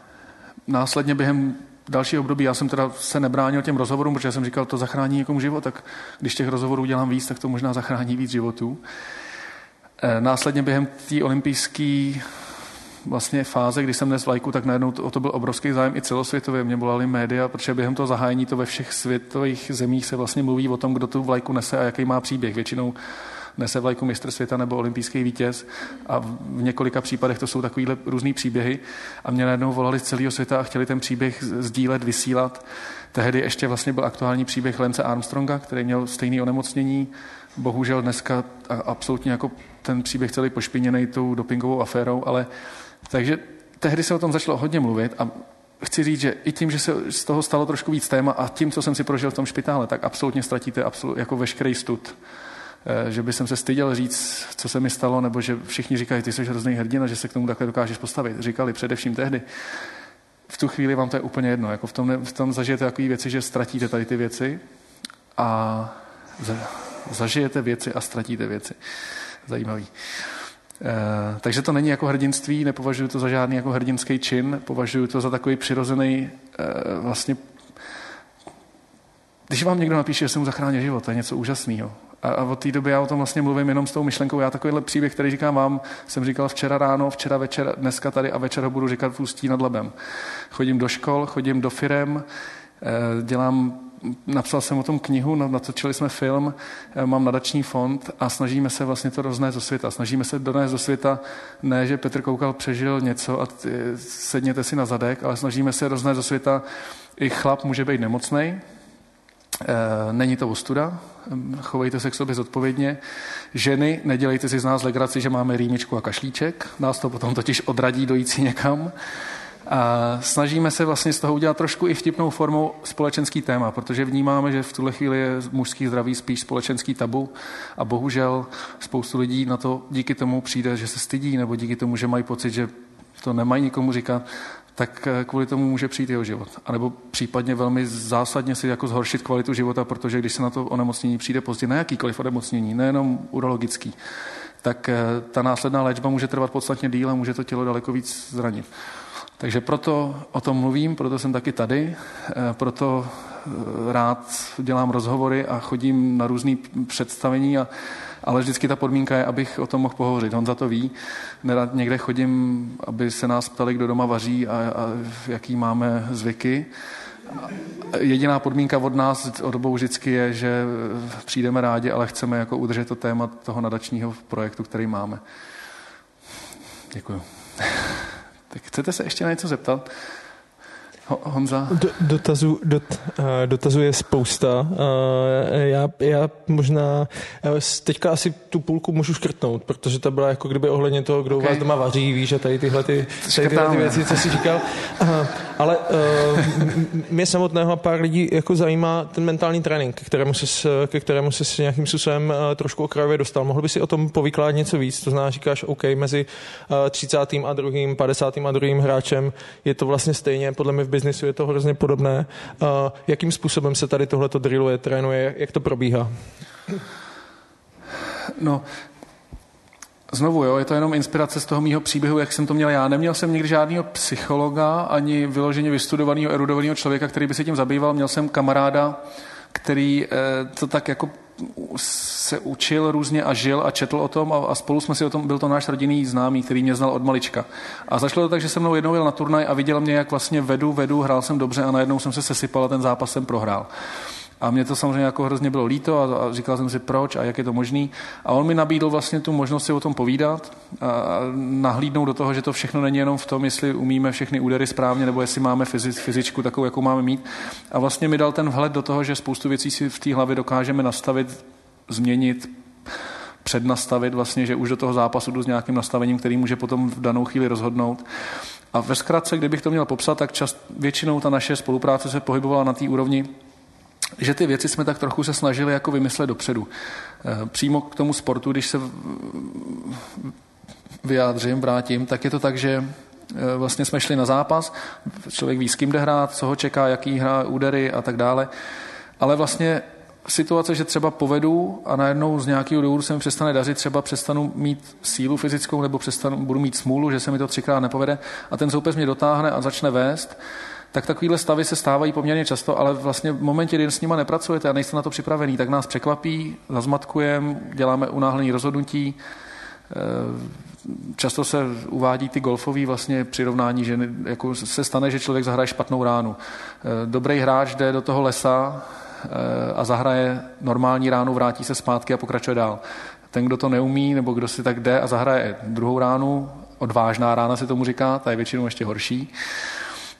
následně během další období, já jsem teda se nebránil těm rozhovorům, protože jsem říkal, to zachrání někomu život, tak když těch rozhovorů dělám víc, tak to možná zachrání víc životů. E, následně během té olympijské vlastně fáze, kdy jsem dnes vlajku, tak najednou to, o to byl obrovský zájem i celosvětově. Mě volali média, protože během toho zahájení to ve všech světových zemích se vlastně mluví o tom, kdo tu vlajku nese a jaký má příběh. Většinou nese vlajku mistr světa nebo olympijský vítěz a v několika případech to jsou takovýhle různý příběhy a mě najednou volali z celého světa a chtěli ten příběh sdílet, vysílat. Tehdy ještě vlastně byl aktuální příběh Lence Armstronga, který měl stejné onemocnění. Bohužel dneska absolutně jako ten příběh celý pošpiněný tou dopingovou aférou, ale takže tehdy se o tom začalo hodně mluvit a chci říct, že i tím, že se z toho stalo trošku víc téma a tím, co jsem si prožil v tom špitále, tak absolutně ztratíte absolut, jako veškerý stud. Eh, že by jsem se styděl říct, co se mi stalo, nebo že všichni říkají, ty jsi hrozný hrdina, že se k tomu takhle dokážeš postavit. Říkali především tehdy. V tu chvíli vám to je úplně jedno. Jako v, tom, v tom zažijete takové věci, že ztratíte tady ty věci a zažijete věci a ztratíte věci. Zajímavý. E, takže to není jako hrdinství, nepovažuji to za žádný jako hrdinský čin, považuji to za takový přirozený e, vlastně když vám někdo napíše, že jsem mu zachránil život, to je něco úžasného. A, a od té doby já o tom vlastně mluvím jenom s tou myšlenkou. Já takovýhle příběh, který říkám vám, jsem říkal včera ráno, včera večer, dneska tady a večer ho budu říkat v Ústí nad Labem. Chodím do škol, chodím do firem, eh, dělám napsal jsem o tom knihu, natočili jsme film, eh, mám nadační fond a snažíme se vlastně to roznést do světa. Snažíme se donést do světa ne, že Petr Koukal přežil něco a sedněte si na zadek, ale snažíme se roznést do světa, i chlap může být nemocný, není to ostuda, chovejte se k sobě zodpovědně. Ženy, nedělejte si z nás legraci, že máme rýmičku a kašlíček, nás to potom totiž odradí dojít si někam. A snažíme se vlastně z toho udělat trošku i vtipnou formou společenský téma, protože vnímáme, že v tuhle chvíli je mužský zdraví spíš společenský tabu a bohužel spoustu lidí na to díky tomu přijde, že se stydí, nebo díky tomu, že mají pocit, že to nemají nikomu říkat, tak eh, kvůli tomu může přijít jeho život. A nebo případně velmi zásadně si jako zhoršit kvalitu života, protože když se na to onemocnění přijde pozdě, na jakýkoliv onemocnění, nejenom urologický, tak eh, ta následná léčba může trvat podstatně díl a může to tělo daleko víc zranit. Takže proto o tom mluvím, proto jsem taky tady, eh, proto rád dělám rozhovory a chodím na různé představení a ale vždycky ta podmínka je, abych o tom mohl pohovořit. On za to ví. Nerad někde chodím, aby se nás ptali, kdo doma vaří a, a jaký máme zvyky. Jediná podmínka od nás od obou vždycky je, že přijdeme rádi, ale chceme jako udržet to téma toho nadačního projektu, který máme. Děkuji. Tak chcete se ještě na něco zeptat? Honza? Do, dotazu, dot, uh, dotazu je spousta. Uh, já, já možná uh, teďka asi tu půlku můžu škrtnout, protože to byla jako kdyby ohledně toho, kdo okay. vás doma vaří, víš, a tady tyhle, ty, tady tyhle ty věci, co jsi říkal. Ale mě samotného a pár lidí jako zajímá ten mentální trénink, ke kterému se, ke kterému se nějakým způsobem trošku okrajově dostal. Mohl by si o tom povykládat něco víc? To znamená, říkáš, OK, mezi uh, 30. a druhým, 50. a druhým hráčem je to vlastně stejně, podle mě v biznisu je to hrozně podobné. Uh, jakým způsobem se tady tohleto drilluje, trénuje, jak to probíhá? No, Znovu, jo, je to jenom inspirace z toho mýho příběhu, jak jsem to měl já. Neměl jsem nikdy žádného psychologa, ani vyloženě vystudovaného, erudovaného člověka, který by se tím zabýval. Měl jsem kamaráda, který eh, to tak jako se učil různě a žil a četl o tom a, a spolu jsme si o tom, byl to náš rodinný známý, který mě znal od malička. A zašlo to tak, že se mnou jednou jel na turnaj a viděl mě, jak vlastně vedu, vedu, hrál jsem dobře a najednou jsem se sesypal a ten zápas jsem prohrál. A mě to samozřejmě jako hrozně bylo líto a, a říkal jsem si proč a jak je to možný. A on mi nabídl vlastně tu možnost si o tom povídat a, a nahlídnout do toho, že to všechno není jenom v tom, jestli umíme všechny údery správně nebo jestli máme fyzic, fyzičku takovou, jakou máme mít. A vlastně mi dal ten vhled do toho, že spoustu věcí si v té hlavě dokážeme nastavit, změnit, přednastavit vlastně, že už do toho zápasu jdu s nějakým nastavením, který může potom v danou chvíli rozhodnout. A ve zkratce, kdybych to měl popsat, tak čas, většinou ta naše spolupráce se pohybovala na té úrovni, že ty věci jsme tak trochu se snažili jako vymyslet dopředu. Eh, přímo k tomu sportu, když se vyjádřím, vrátím, tak je to tak, že eh, vlastně jsme šli na zápas, člověk ví, s kým jde hrát, co ho čeká, jaký hra, údery a tak dále, ale vlastně situace, že třeba povedu a najednou z nějakého důvodu se mi přestane dařit, třeba přestanu mít sílu fyzickou nebo přestanu, budu mít smůlu, že se mi to třikrát nepovede a ten soupeř mě dotáhne a začne vést, tak takovéhle stavy se stávají poměrně často, ale vlastně v momentě, kdy s nimi nepracujete a nejste na to připravený, tak nás překvapí, zazmatkujeme, děláme unáhlené rozhodnutí. Eh, často se uvádí ty golfové vlastně přirovnání, že jako se stane, že člověk zahraje špatnou ránu. Eh, dobrý hráč jde do toho lesa eh, a zahraje normální ránu, vrátí se zpátky a pokračuje dál. Ten, kdo to neumí, nebo kdo si tak jde a zahraje druhou ránu, odvážná rána se tomu říká, ta je většinou ještě horší,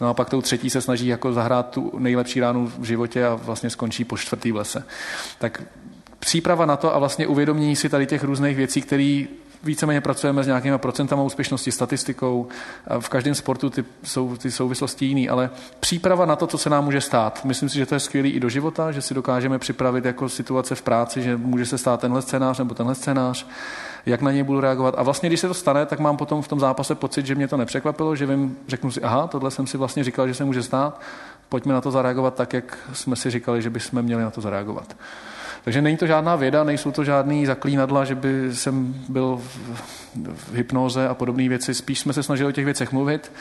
No a pak tou třetí se snaží jako zahrát tu nejlepší ránu v životě a vlastně skončí po čtvrtý v lese. Tak příprava na to a vlastně uvědomění si tady těch různých věcí, které víceméně pracujeme s nějakými procentama úspěšnosti, statistikou. V každém sportu ty, jsou ty souvislosti jiný, ale příprava na to, co se nám může stát. Myslím si, že to je skvělý i do života, že si dokážeme připravit jako situace v práci, že může se stát tenhle scénář nebo tenhle scénář jak na něj budu reagovat. A vlastně, když se to stane, tak mám potom v tom zápase pocit, že mě to nepřekvapilo, že vím, řeknu si, aha, tohle jsem si vlastně říkal, že se může stát, pojďme na to zareagovat tak, jak jsme si říkali, že bychom měli na to zareagovat. Takže není to žádná věda, nejsou to žádný zaklínadla, že by jsem byl v hypnoze a podobné věci. Spíš jsme se snažili o těch věcech mluvit,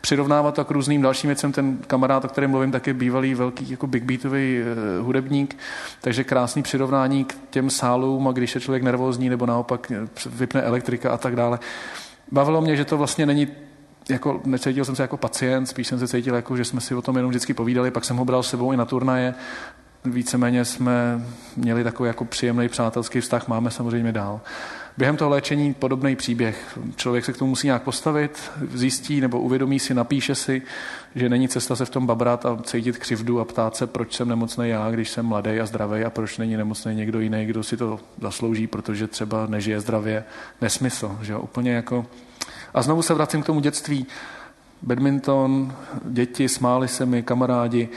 přirovnávat to k různým dalším věcem. Ten kamarád, o kterém mluvím, tak je bývalý velký jako big beatový uh, hudebník, takže krásný přirovnání k těm sálům a když je člověk nervózní nebo naopak vypne elektrika a tak dále. Bavilo mě, že to vlastně není jako, necítil jsem se jako pacient, spíš jsem se cítil jako, že jsme si o tom jenom vždycky povídali, pak jsem ho bral s sebou i na turnaje víceméně jsme měli takový jako příjemný přátelský vztah, máme samozřejmě dál. Během toho léčení podobný příběh. Člověk se k tomu musí nějak postavit, zjistí nebo uvědomí si, napíše si, že není cesta se v tom babrat a cítit křivdu a ptát se, proč jsem nemocný já, když jsem mladý a zdravý a proč není nemocný někdo jiný, kdo si to zaslouží, protože třeba nežije zdravě. Nesmysl, že jo? úplně jako... A znovu se vracím k tomu dětství. Badminton, děti, smáli se mi, kamarádi,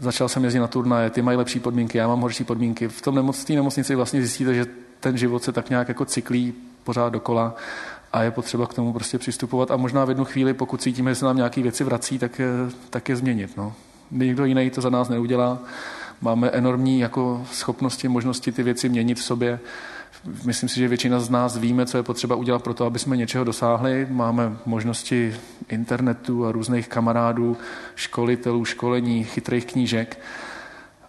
začal jsem jezdit na turnaje, ty mají lepší podmínky, já mám horší podmínky. V tom nemoc, nemocnici vlastně zjistíte, že ten život se tak nějak jako cyklí pořád dokola a je potřeba k tomu prostě přistupovat a možná v jednu chvíli, pokud cítíme, že se nám nějaké věci vrací, tak je, tak je změnit. No. Nikdo jiný to za nás neudělá. Máme enormní jako schopnosti, možnosti ty věci měnit v sobě Myslím si, že většina z nás víme, co je potřeba udělat pro to, aby jsme něčeho dosáhli. Máme možnosti internetu a různých kamarádů, školitelů, školení, chytrých knížek.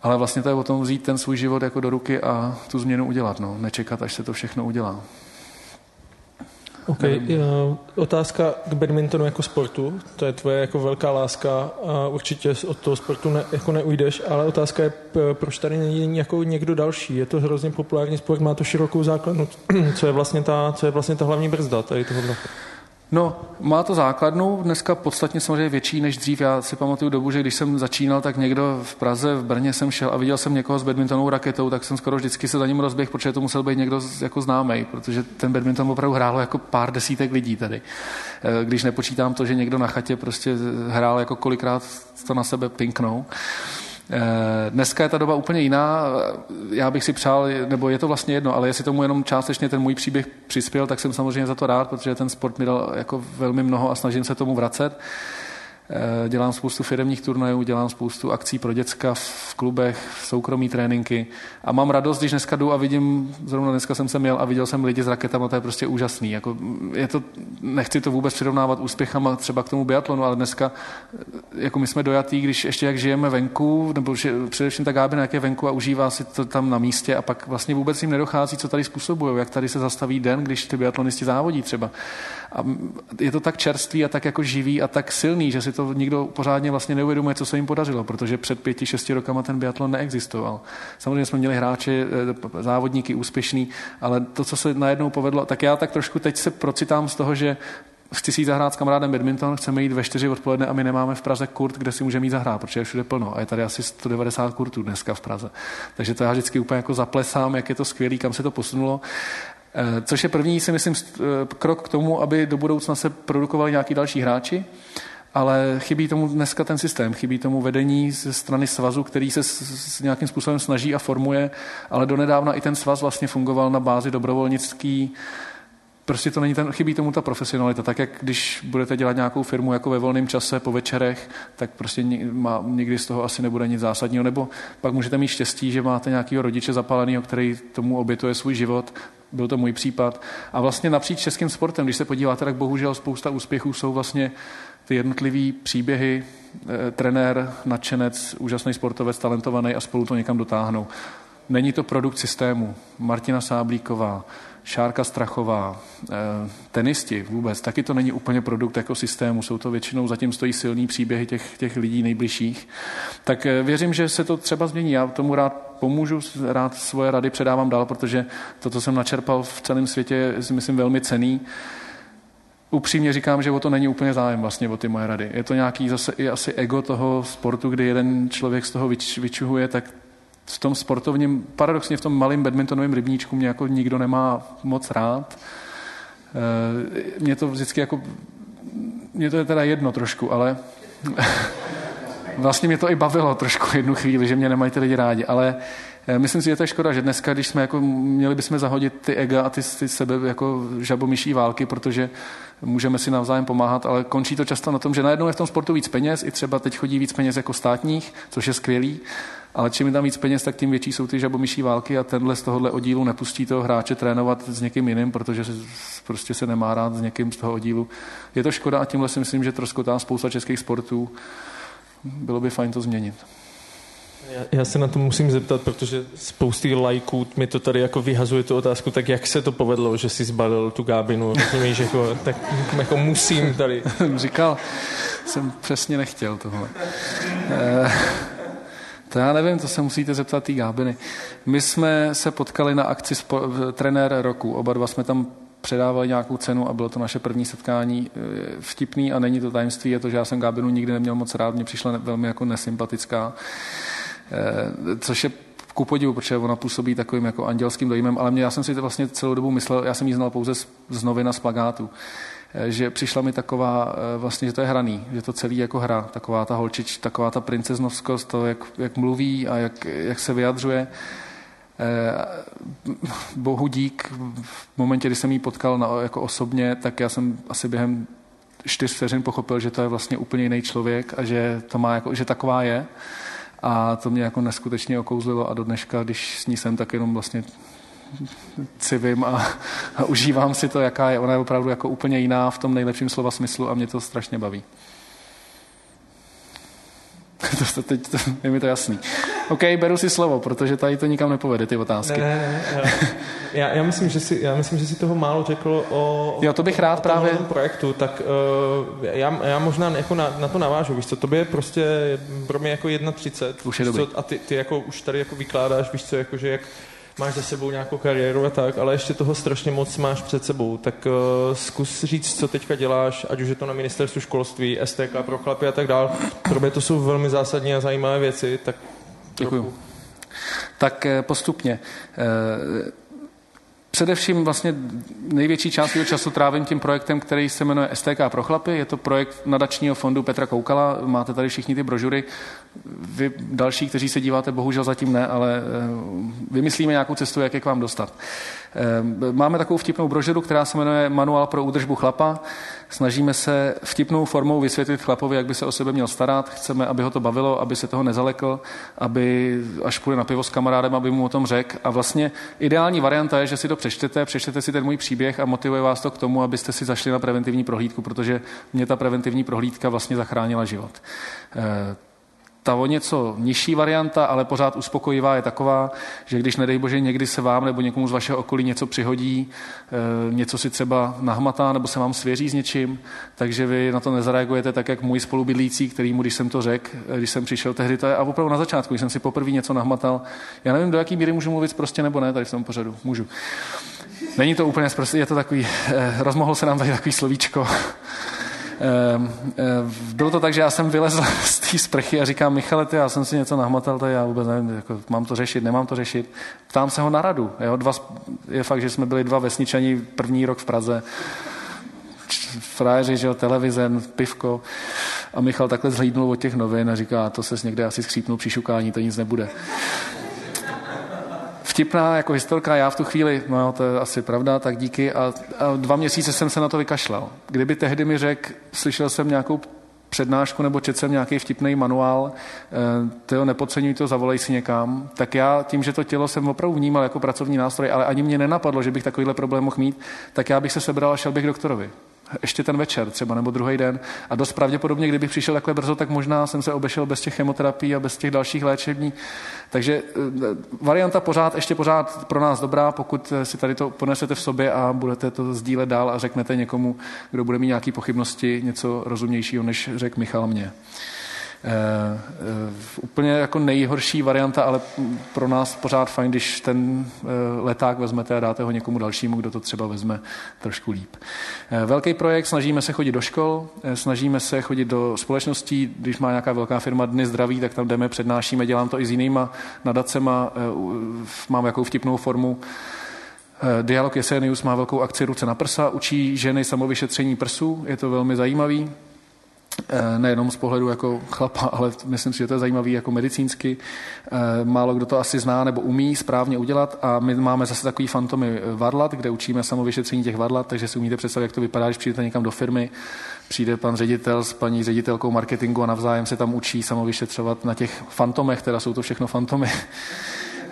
Ale vlastně to je o tom vzít ten svůj život jako do ruky a tu změnu udělat. No. Nečekat, až se to všechno udělá. OK, otázka k badmintonu jako sportu, to je tvoje jako velká láska a určitě od toho sportu ne, jako neujdeš, ale otázka je, proč tady není jako někdo další. Je to hrozně populární sport, má to širokou základnu. Co je vlastně ta, co je vlastně ta hlavní brzda tady toho No, má to základnu, dneska podstatně samozřejmě větší než dřív. Já si pamatuju dobu, že když jsem začínal, tak někdo v Praze, v Brně jsem šel a viděl jsem někoho s badmintonovou raketou, tak jsem skoro vždycky se za ním rozběh, protože to musel být někdo jako známý, protože ten badminton opravdu hrálo jako pár desítek lidí tady. Eh, když nepočítám to, že někdo na chatě prostě hrál jako kolikrát to na sebe pinknou. Eh, dneska je ta doba úplně jiná. Já bych si přál, nebo je to vlastně jedno, ale jestli tomu jenom částečně ten můj příběh přispěl, tak jsem samozřejmě za to rád, protože ten sport mi dal jako velmi mnoho a snažím se tomu vracet. Eh, dělám spoustu firmních turnajů, dělám spoustu akcí pro děcka v klubech, v soukromí tréninky a mám radost, když dneska jdu a vidím, zrovna dneska jsem se měl a viděl jsem lidi s raketama, to je prostě úžasný. Jako, je to, nechci to vůbec přirovnávat úspěchama třeba k tomu biatlonu, ale dneska jako my jsme dojatí, když ještě jak žijeme venku, nebo že, především ta Gábina, jak je venku a užívá si to tam na místě a pak vlastně vůbec jim nedochází, co tady způsobují, jak tady se zastaví den, když ty biatlonisti závodí třeba. A je to tak čerstvý a tak jako živý a tak silný, že si to nikdo pořádně vlastně neuvědomuje, co se jim podařilo, protože před pěti, šesti rokama ten biatlon neexistoval. Samozřejmě jsme měli hráče, eh, závodníky úspěšný, ale to, co se najednou povedlo, tak já tak trošku teď se procitám z toho, že chci si zahrát s kamarádem badminton, chceme jít ve čtyři odpoledne a my nemáme v Praze kurt, kde si můžeme jít zahrát, protože je všude plno. A je tady asi 190 kurtů dneska v Praze. Takže to já vždycky úplně jako zaplesám, jak je to skvělé, kam se to posunulo. Eh, což je první, si myslím, eh, krok k tomu, aby do budoucna se produkovali nějaký další hráči, ale chybí tomu dneska ten systém, chybí tomu vedení ze strany svazu, který se s, nějakým způsobem snaží a formuje, ale donedávna i ten svaz vlastně fungoval na bázi dobrovolnický, prostě to není ten, chybí tomu ta profesionalita. Tak jak když budete dělat nějakou firmu jako ve volném čase po večerech, tak prostě má, nikdy z toho asi nebude nic zásadního. Nebo pak můžete mít štěstí, že máte nějakého rodiče zapáleného, který tomu obětuje svůj život byl to můj případ. A vlastně napříč českým sportem, když se podíváte, tak bohužel spousta úspěchů jsou vlastně ty jednotlivé příběhy, e, trenér, nadšenec, úžasný sportovec, talentovaný a spolu to někam dotáhnou. Není to produkt systému. Martina Sáblíková, Šárka Strachová, eh, tenisti vůbec, taky to není úplně produkt ekosystému, jsou to většinou, zatím stojí silný příběhy těch, těch lidí nejbližších. Tak eh, věřím, že se to třeba změní. Já tomu rád pomůžu, rád svoje rady předávám dál, protože to, co jsem načerpal v celém světě, je myslím velmi cený. Upřímně říkám, že o to není úplně zájem vlastně o ty moje rady. Je to nějaký zase i asi ego toho sportu, kdy jeden člověk z toho vyčuhuje, tak v tom sportovním, paradoxně v tom malém badmintonovém rybníčku mě jako nikdo nemá moc rád. Eh, mě to vždycky jako, mě to je teda jedno trošku, ale vlastně mě to i bavilo trošku jednu chvíli, že mě nemají ty lidi rádi, ale eh, myslím si, že to je škoda, že dneska, když jsme jako, měli bychom zahodit ty ega a ty, ty sebe jako žabomyší války, protože můžeme si navzájem pomáhat, ale končí to často na tom, že najednou je v tom sportu víc peněz, i třeba teď chodí víc peněz jako státních, což je skvělý, ale čím je tam víc peněz, tak tím větší jsou ty žabomyší války a tenhle z tohohle oddílu nepustí toho hráče trénovat s někým jiným, protože se, prostě se nemá rád s někým z toho oddílu. Je to škoda a tímhle si myslím, že troskotá spousta českých sportů. Bylo by fajn to změnit. Já, já se na to musím zeptat, protože spousty lajků mi to tady jako vyhazuje tu otázku, tak jak se to povedlo, že jsi zbalil tu gábinu, rozumíš, jako, tak jako musím tady. Říkal, jsem přesně nechtěl tohle. Eh, to já nevím, to se musíte zeptat té Gábiny. My jsme se potkali na akci spo- trenér roku. Oba dva jsme tam předávali nějakou cenu a bylo to naše první setkání e, vtipný a není to tajemství, je to, že já jsem Gábinu nikdy neměl moc rád, mě přišla velmi jako nesympatická, e, což je ku podivu, protože ona působí takovým jako andělským dojmem, ale mě, já jsem si to vlastně celou dobu myslel, já jsem ji znal pouze z, z novina z plagátu. Že přišla mi taková, eh, vlastně, že to je hraný, že to celý jako hra, taková ta holčič, taková ta princeznovskost, to, jak, jak mluví a jak, jak se vyjadřuje. Eh, bohu dík, v momentě, kdy jsem ji potkal na, jako osobně, tak já jsem asi během čtyř vteřin pochopil, že to je vlastně úplně jiný člověk a že, to má jako, že taková je. A to mě jako neskutečně okouzlilo a do dneška, když s ní jsem, tak jenom vlastně civím a, a užívám si to, jaká je. Ona je opravdu jako úplně jiná v tom nejlepším slova smyslu a mě to strašně baví. to, to, teď, to, je mi to jasný. OK, beru si slovo, protože tady to nikam nepovede, ty otázky. Ne, ne, ne. Já, já, myslím, že si, já myslím, že si toho málo řekl o, jo, to bych rád o právě... projektu, tak uh, já, já možná jako na, na to navážu, víš co, to je prostě pro mě jako 1.30. Už je. Co, a ty, ty jako už tady jako vykládáš, víš co, jako, že jak máš za sebou nějakou kariéru a tak, ale ještě toho strašně moc máš před sebou. Tak uh, zkus říct, co teďka děláš, ať už je to na ministerstvu školství, STK pro chlapy a tak dál. Pro mě to jsou velmi zásadní a zajímavé věci, tak Děkuju. Tak eh, postupně. Eh, Především vlastně největší část jeho času trávím tím projektem, který se jmenuje STK pro chlapy. Je to projekt nadačního fondu Petra Koukala. Máte tady všichni ty brožury. Vy další, kteří se díváte, bohužel zatím ne, ale eh, vymyslíme nějakou cestu, jak je k vám dostat. Máme takovou vtipnou brožuru, která se jmenuje Manuál pro údržbu chlapa. Snažíme se vtipnou formou vysvětlit chlapovi, jak by se o sebe měl starat. Chceme, aby ho to bavilo, aby se toho nezalekl, aby až půjde na pivo s kamarádem, aby mu o tom řekl. A vlastně ideální varianta je, že si to přečtete, přečtete si ten můj příběh a motivuje vás to k tomu, abyste si zašli na preventivní prohlídku, protože mě ta preventivní prohlídka vlastně zachránila život. Ta o něco nižší varianta, ale pořád uspokojivá je taková, že když nedej bože někdy se vám nebo někomu z vašeho okolí něco přihodí, eh, něco si třeba nahmatá nebo se vám svěří s něčím, takže vy na to nezareagujete tak, jak můj spolubydlící, který mu, když jsem to řekl, eh, když jsem přišel tehdy, to je a opravdu na začátku, když jsem si poprvé něco nahmatal. Já nevím, do jaký míry můžu mluvit prostě nebo ne tady v tom pořadu. Můžu. Není to úplně je to takový, eh, rozmohlo se nám tady takový slovíčko. Ehm, ehm, bylo to tak, že já jsem vylezl z té sprchy a říkám, Michale, ty, já jsem si něco nahmatal, to já vůbec nevím, jako, mám to řešit, nemám to řešit. Ptám se ho na radu. Jo? Dva, je fakt, že jsme byli dva vesničani první rok v Praze. Frajeři, že jo, televize, pivko. A Michal takhle zhlídnul od těch novin a říká, to se někde asi skřípnul při šukání, to nic nebude vtipná jako historka, já v tu chvíli, no to je asi pravda, tak díky. A, a dva měsíce jsem se na to vykašlal. Kdyby tehdy mi řekl, slyšel jsem nějakou přednášku nebo četl jsem nějaký vtipný manuál, eh, ty ho nepodceňuj to, zavolej si někam, tak já tím, že to tělo jsem opravdu vnímal jako pracovní nástroj, ale ani mě nenapadlo, že bych takovýhle problém mohl mít, tak já bych se sebral a šel bych doktorovi ještě ten večer třeba, nebo druhý den. A dost pravděpodobně, kdybych přišel takhle brzo, tak možná jsem se obešel bez těch chemoterapií a bez těch dalších léčební. Takže eh, varianta pořád, ještě pořád pro nás dobrá, pokud si tady to ponesete v sobě a budete to sdílet dál a řeknete někomu, kdo bude mít nějaké pochybnosti, něco rozumnějšího, než řekl Michal mě. Uh, uh, úplně jako nejhorší varianta, ale pro nás pořád fajn, když ten uh, leták vezmete a dáte ho někomu dalšímu, kdo to třeba vezme trošku líp. Velký projekt, snažíme se chodit do škol, snažíme se chodit do společností, když má nějaká velká firma Dny zdraví, tak tam jdeme, přednášíme, dělám to i s jinýma nadacema, mám jakou vtipnou formu, Dialog Jesenius má velkou akci Ruce na prsa, učí ženy samovyšetření prsů, je to velmi zajímavý. Eh, nejenom z pohledu jako chlapa, ale myslím si, že to je zajímavý jako medicínsky. Eh, málo kdo to asi zná nebo umí správně udělat a my máme zase takový fantomy varlat, kde učíme samovyšetření těch varlat, takže si umíte představit, jak to vypadá, když přijdete někam do firmy, přijde pan ředitel s paní ředitelkou marketingu a navzájem se tam učí samovyšetřovat na těch fantomech, teda jsou to všechno fantomy.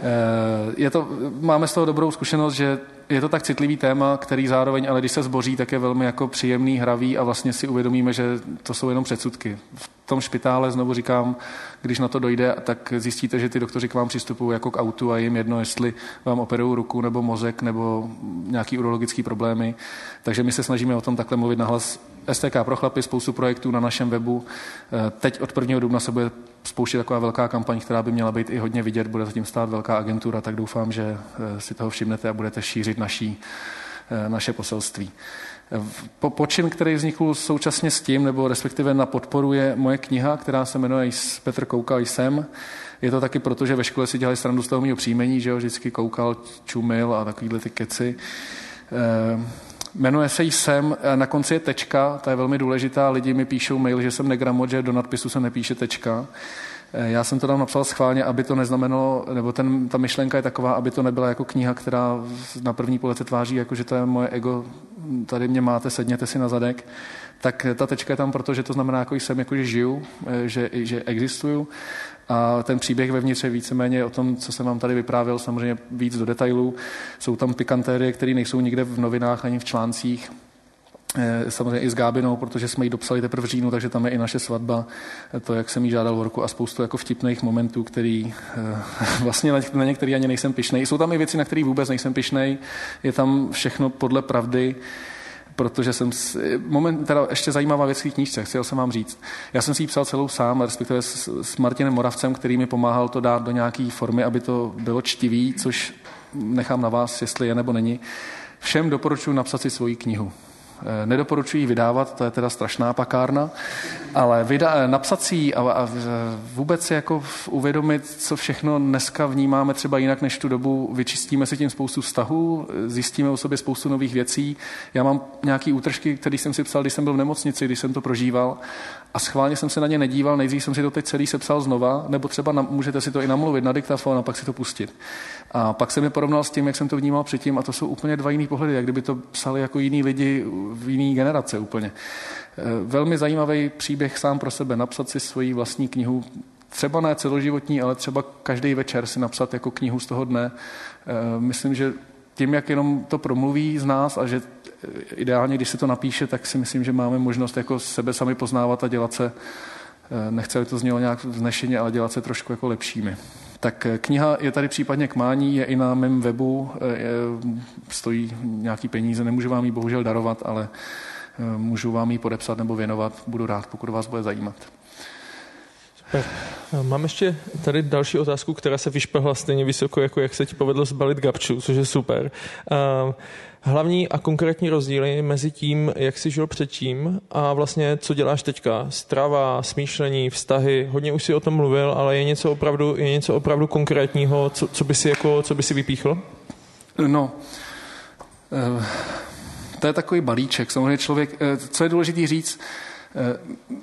Eh, je to, máme z toho dobrou zkušenost, že je to tak citlivý téma, který zároveň, ale když se zboří, tak je velmi jako příjemný, hravý a vlastně si uvědomíme, že to jsou jenom předsudky. V tom špitále, znovu říkám, když na to dojde, tak zjistíte, že ty doktoři k vám přistupují jako k autu a jim jedno, jestli vám operují ruku nebo mozek nebo nějaký urologický problémy. Takže my se snažíme o tom takhle mluvit nahlas. STK pro chlapy, spoustu projektů na našem webu. Eh, teď od 1. dubna se bude spouštět taková velká kampaň, která by měla být i hodně vidět, bude zatím stát velká agentura, tak doufám, že eh, si toho všimnete a budete šířit naší, eh, naše poselství. Po, počin, který vznikl současně s tím, nebo respektive na podporu, je moje kniha, která se jmenuje Petr Koukal jsem. Je to taky proto, že ve škole si dělali srandu z toho mého příjmení, že jo, vždycky koukal, čumil a takovýhle ty keci. E, jmenuje se jsem, na konci je tečka, ta je velmi důležitá, lidi mi píšou mail, že jsem negramot, že do nadpisu se nepíše tečka. Eh, já jsem to tam napsal schválně, aby to neznamenalo, nebo ten, ta myšlenka je taková, aby to nebyla jako kniha, která na první pohled se tváří, jako že to je moje ego, tady mě máte, sedněte si na zadek. Tak ta tečka je tam proto, že to znamená, jako jsem, jako že žiju, eh, že, že existuju. A ten příběh vevnitř je víceméně o tom, co jsem vám tady vyprávěl, samozřejmě víc do detailů. Jsou tam pikantérie, které nejsou nikde v novinách ani v článcích Eh, samozřejmě i s Gábinou, protože jsme ji dopsali teprve v říjnu, takže tam je i naše svatba, to, jak jsem jí žádal v roku a spoustu jako vtipných momentů, který eh, vlastně na některý ani nejsem pišnej. Jsou tam i věci, na které vůbec nejsem pišnej, je tam všechno podle pravdy, protože jsem, moment, teda ještě zajímavá věc v knížce, chtěl jsem vám říct. Já jsem si ji psal celou sám, respektive s, s Martinem Moravcem, který mi pomáhal to dát do nějaké formy, aby to bylo čtivý, což nechám na vás, jestli je nebo není. Všem doporučuji napsat si svoji knihu nedoporučuji vydávat, to je teda strašná pakárna, ale vyda, napsat si a, a vůbec si jako uvědomit, co všechno dneska vnímáme třeba jinak než tu dobu, vyčistíme si tím spoustu vztahů, zjistíme o sobě spoustu nových věcí. Já mám nějaký útržky, který jsem si psal, když jsem byl v nemocnici, když jsem to prožíval a schválně jsem se na ně nedíval, nejdřív jsem si to teď celý sepsal znova, nebo třeba na, můžete si to i namluvit na diktafon a pak si to pustit. A pak jsem je porovnal s tím, jak jsem to vnímal předtím a to jsou úplně dva jiný pohledy, jak kdyby to psali jako jiní lidi v jiný generace úplně. E, velmi zajímavý příběh sám pro sebe, napsat si svoji vlastní knihu, třeba ne celoživotní, ale třeba každý večer si napsat jako knihu z toho dne. E, myslím, že tím, jak jenom to promluví z nás a že ideálně, když se to napíše, tak si myslím, že máme možnost jako sebe sami poznávat a dělat se, e, nechci, aby to znělo nějak vznešeně, ale dělat se trošku jako lepšími. Tak kniha je tady případně k mání, je i na mém webu, je, stojí nějaký peníze, nemůžu vám ji bohužel darovat, ale můžu vám ji podepsat nebo věnovat. Budu rád, pokud vás bude zajímat. Super. Mám ještě tady další otázku, která se vyšplhla stejně vysoko, jako jak se ti povedlo zbalit gabču, což je super. Hlavní a konkrétní rozdíly mezi tím, jak jsi žil předtím a vlastně co děláš teďka. Strava, smýšlení, vztahy, hodně už si o tom mluvil, ale je něco opravdu, je něco opravdu konkrétního, co, co, by si jako, co by si vypíchl? No, uh to je takový balíček. Samozřejmě člověk, eh, co je důležité říct, eh,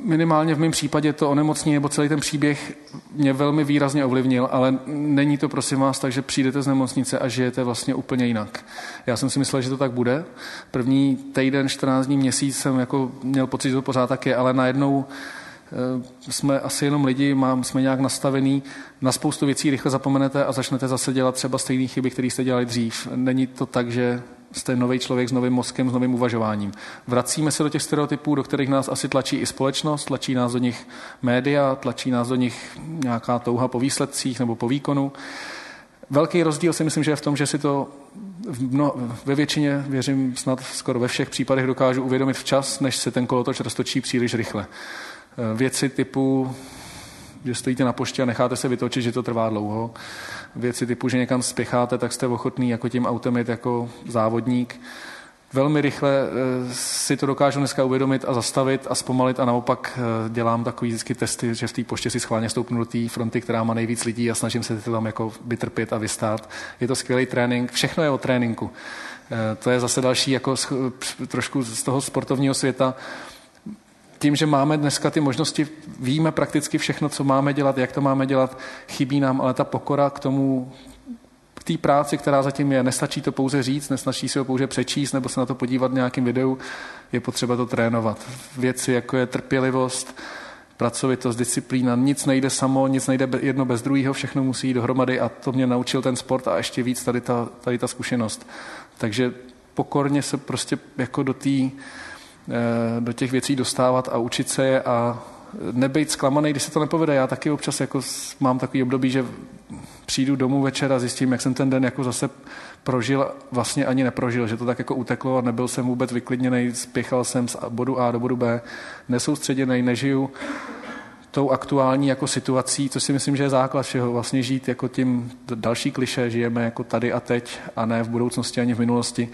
minimálně v mém případě to onemocnění nebo celý ten příběh mě velmi výrazně ovlivnil, ale není to prosím vás tak, že přijdete z nemocnice a žijete vlastně úplně jinak. Já jsem si myslel, že to tak bude. První týden, 14 dní, měsíc jsem jako měl pocit, že to pořád tak je, ale najednou eh, jsme asi jenom lidi, mám, jsme nějak nastavený, na spoustu věcí rychle zapomenete a začnete zase dělat třeba stejné chyby, které jste dělali dřív. Není to tak, že jste nový člověk s novým mozkem, s novým uvažováním. Vracíme se do těch stereotypů, do kterých nás asi tlačí i společnost, tlačí nás do nich média, tlačí nás do nich nějaká touha po výsledcích nebo po výkonu. Velký rozdíl si myslím, že je v tom, že si to v mno, ve většině, věřím snad skoro ve všech případech dokážu uvědomit včas, než se ten kolotoč roztočí příliš rychle. Věci typu že stojíte na poště a necháte se vytočit, že to trvá dlouho. Věci typu, že někam spěcháte, tak jste ochotný jako tím autem jít jako závodník. Velmi rychle eh, si to dokážu dneska uvědomit a zastavit a zpomalit a naopak eh, dělám takový vždycky testy, že v té poště si schválně stoupnu do té fronty, která má nejvíc lidí a snažím se tam jako vytrpět a vystát. Je to skvělý trénink, všechno je o tréninku. Eh, to je zase další jako trošku z toho sportovního světa tím, že máme dneska ty možnosti, víme prakticky všechno, co máme dělat, jak to máme dělat, chybí nám ale ta pokora k tomu, k té práci, která zatím je. Nestačí to pouze říct, nestačí si ho pouze přečíst nebo se na to podívat v nějakém videu, je potřeba to trénovat. Věci, jako je trpělivost, pracovitost, disciplína, nic nejde samo, nic nejde jedno bez druhého, všechno musí jít dohromady a to mě naučil ten sport a ještě víc tady ta, tady ta zkušenost. Takže pokorně se prostě jako do té do těch věcí dostávat a učit se je a nebejt zklamaný, když se to nepovede. Já taky občas jako mám takový období, že přijdu domů večer a zjistím, jak jsem ten den jako zase prožil, vlastně ani neprožil, že to tak jako uteklo a nebyl jsem vůbec vyklidněný, spěchal jsem z bodu A do bodu B, nesoustředěný, nežiju tou aktuální jako situací, co si myslím, že je základ všeho, vlastně žít jako tím další kliše, žijeme jako tady a teď a ne v budoucnosti ani v minulosti.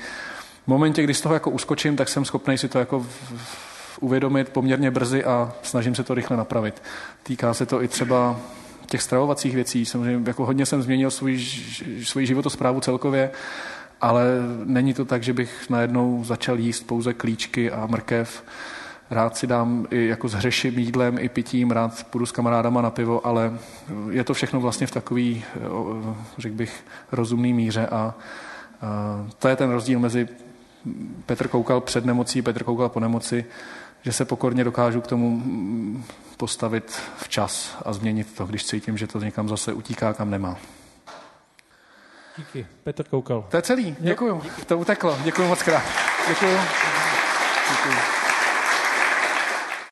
V momentě, kdy z toho jako uskočím, tak jsem schopný si to jako uvědomit poměrně brzy a snažím se to rychle napravit. Týká se to i třeba těch stravovacích věcí. Samozřejmě jako hodně jsem změnil svůj, svůj životosprávu celkově, ale není to tak, že bych najednou začal jíst pouze klíčky a mrkev. Rád si dám i jako s hřeším jídlem, i pitím, rád půjdu s kamarádama na pivo, ale je to všechno vlastně v takový, řekl bych, rozumný míře a to je ten rozdíl mezi Petr koukal před nemocí, Petr koukal po nemoci, že se pokorně dokážu k tomu postavit včas a změnit to, když cítím, že to někam zase utíká, kam nemá. Díky. Petr Koukal. To je celý. Děkuju. To uteklo. Děkuju moc krát. Děkuju. Děkuju.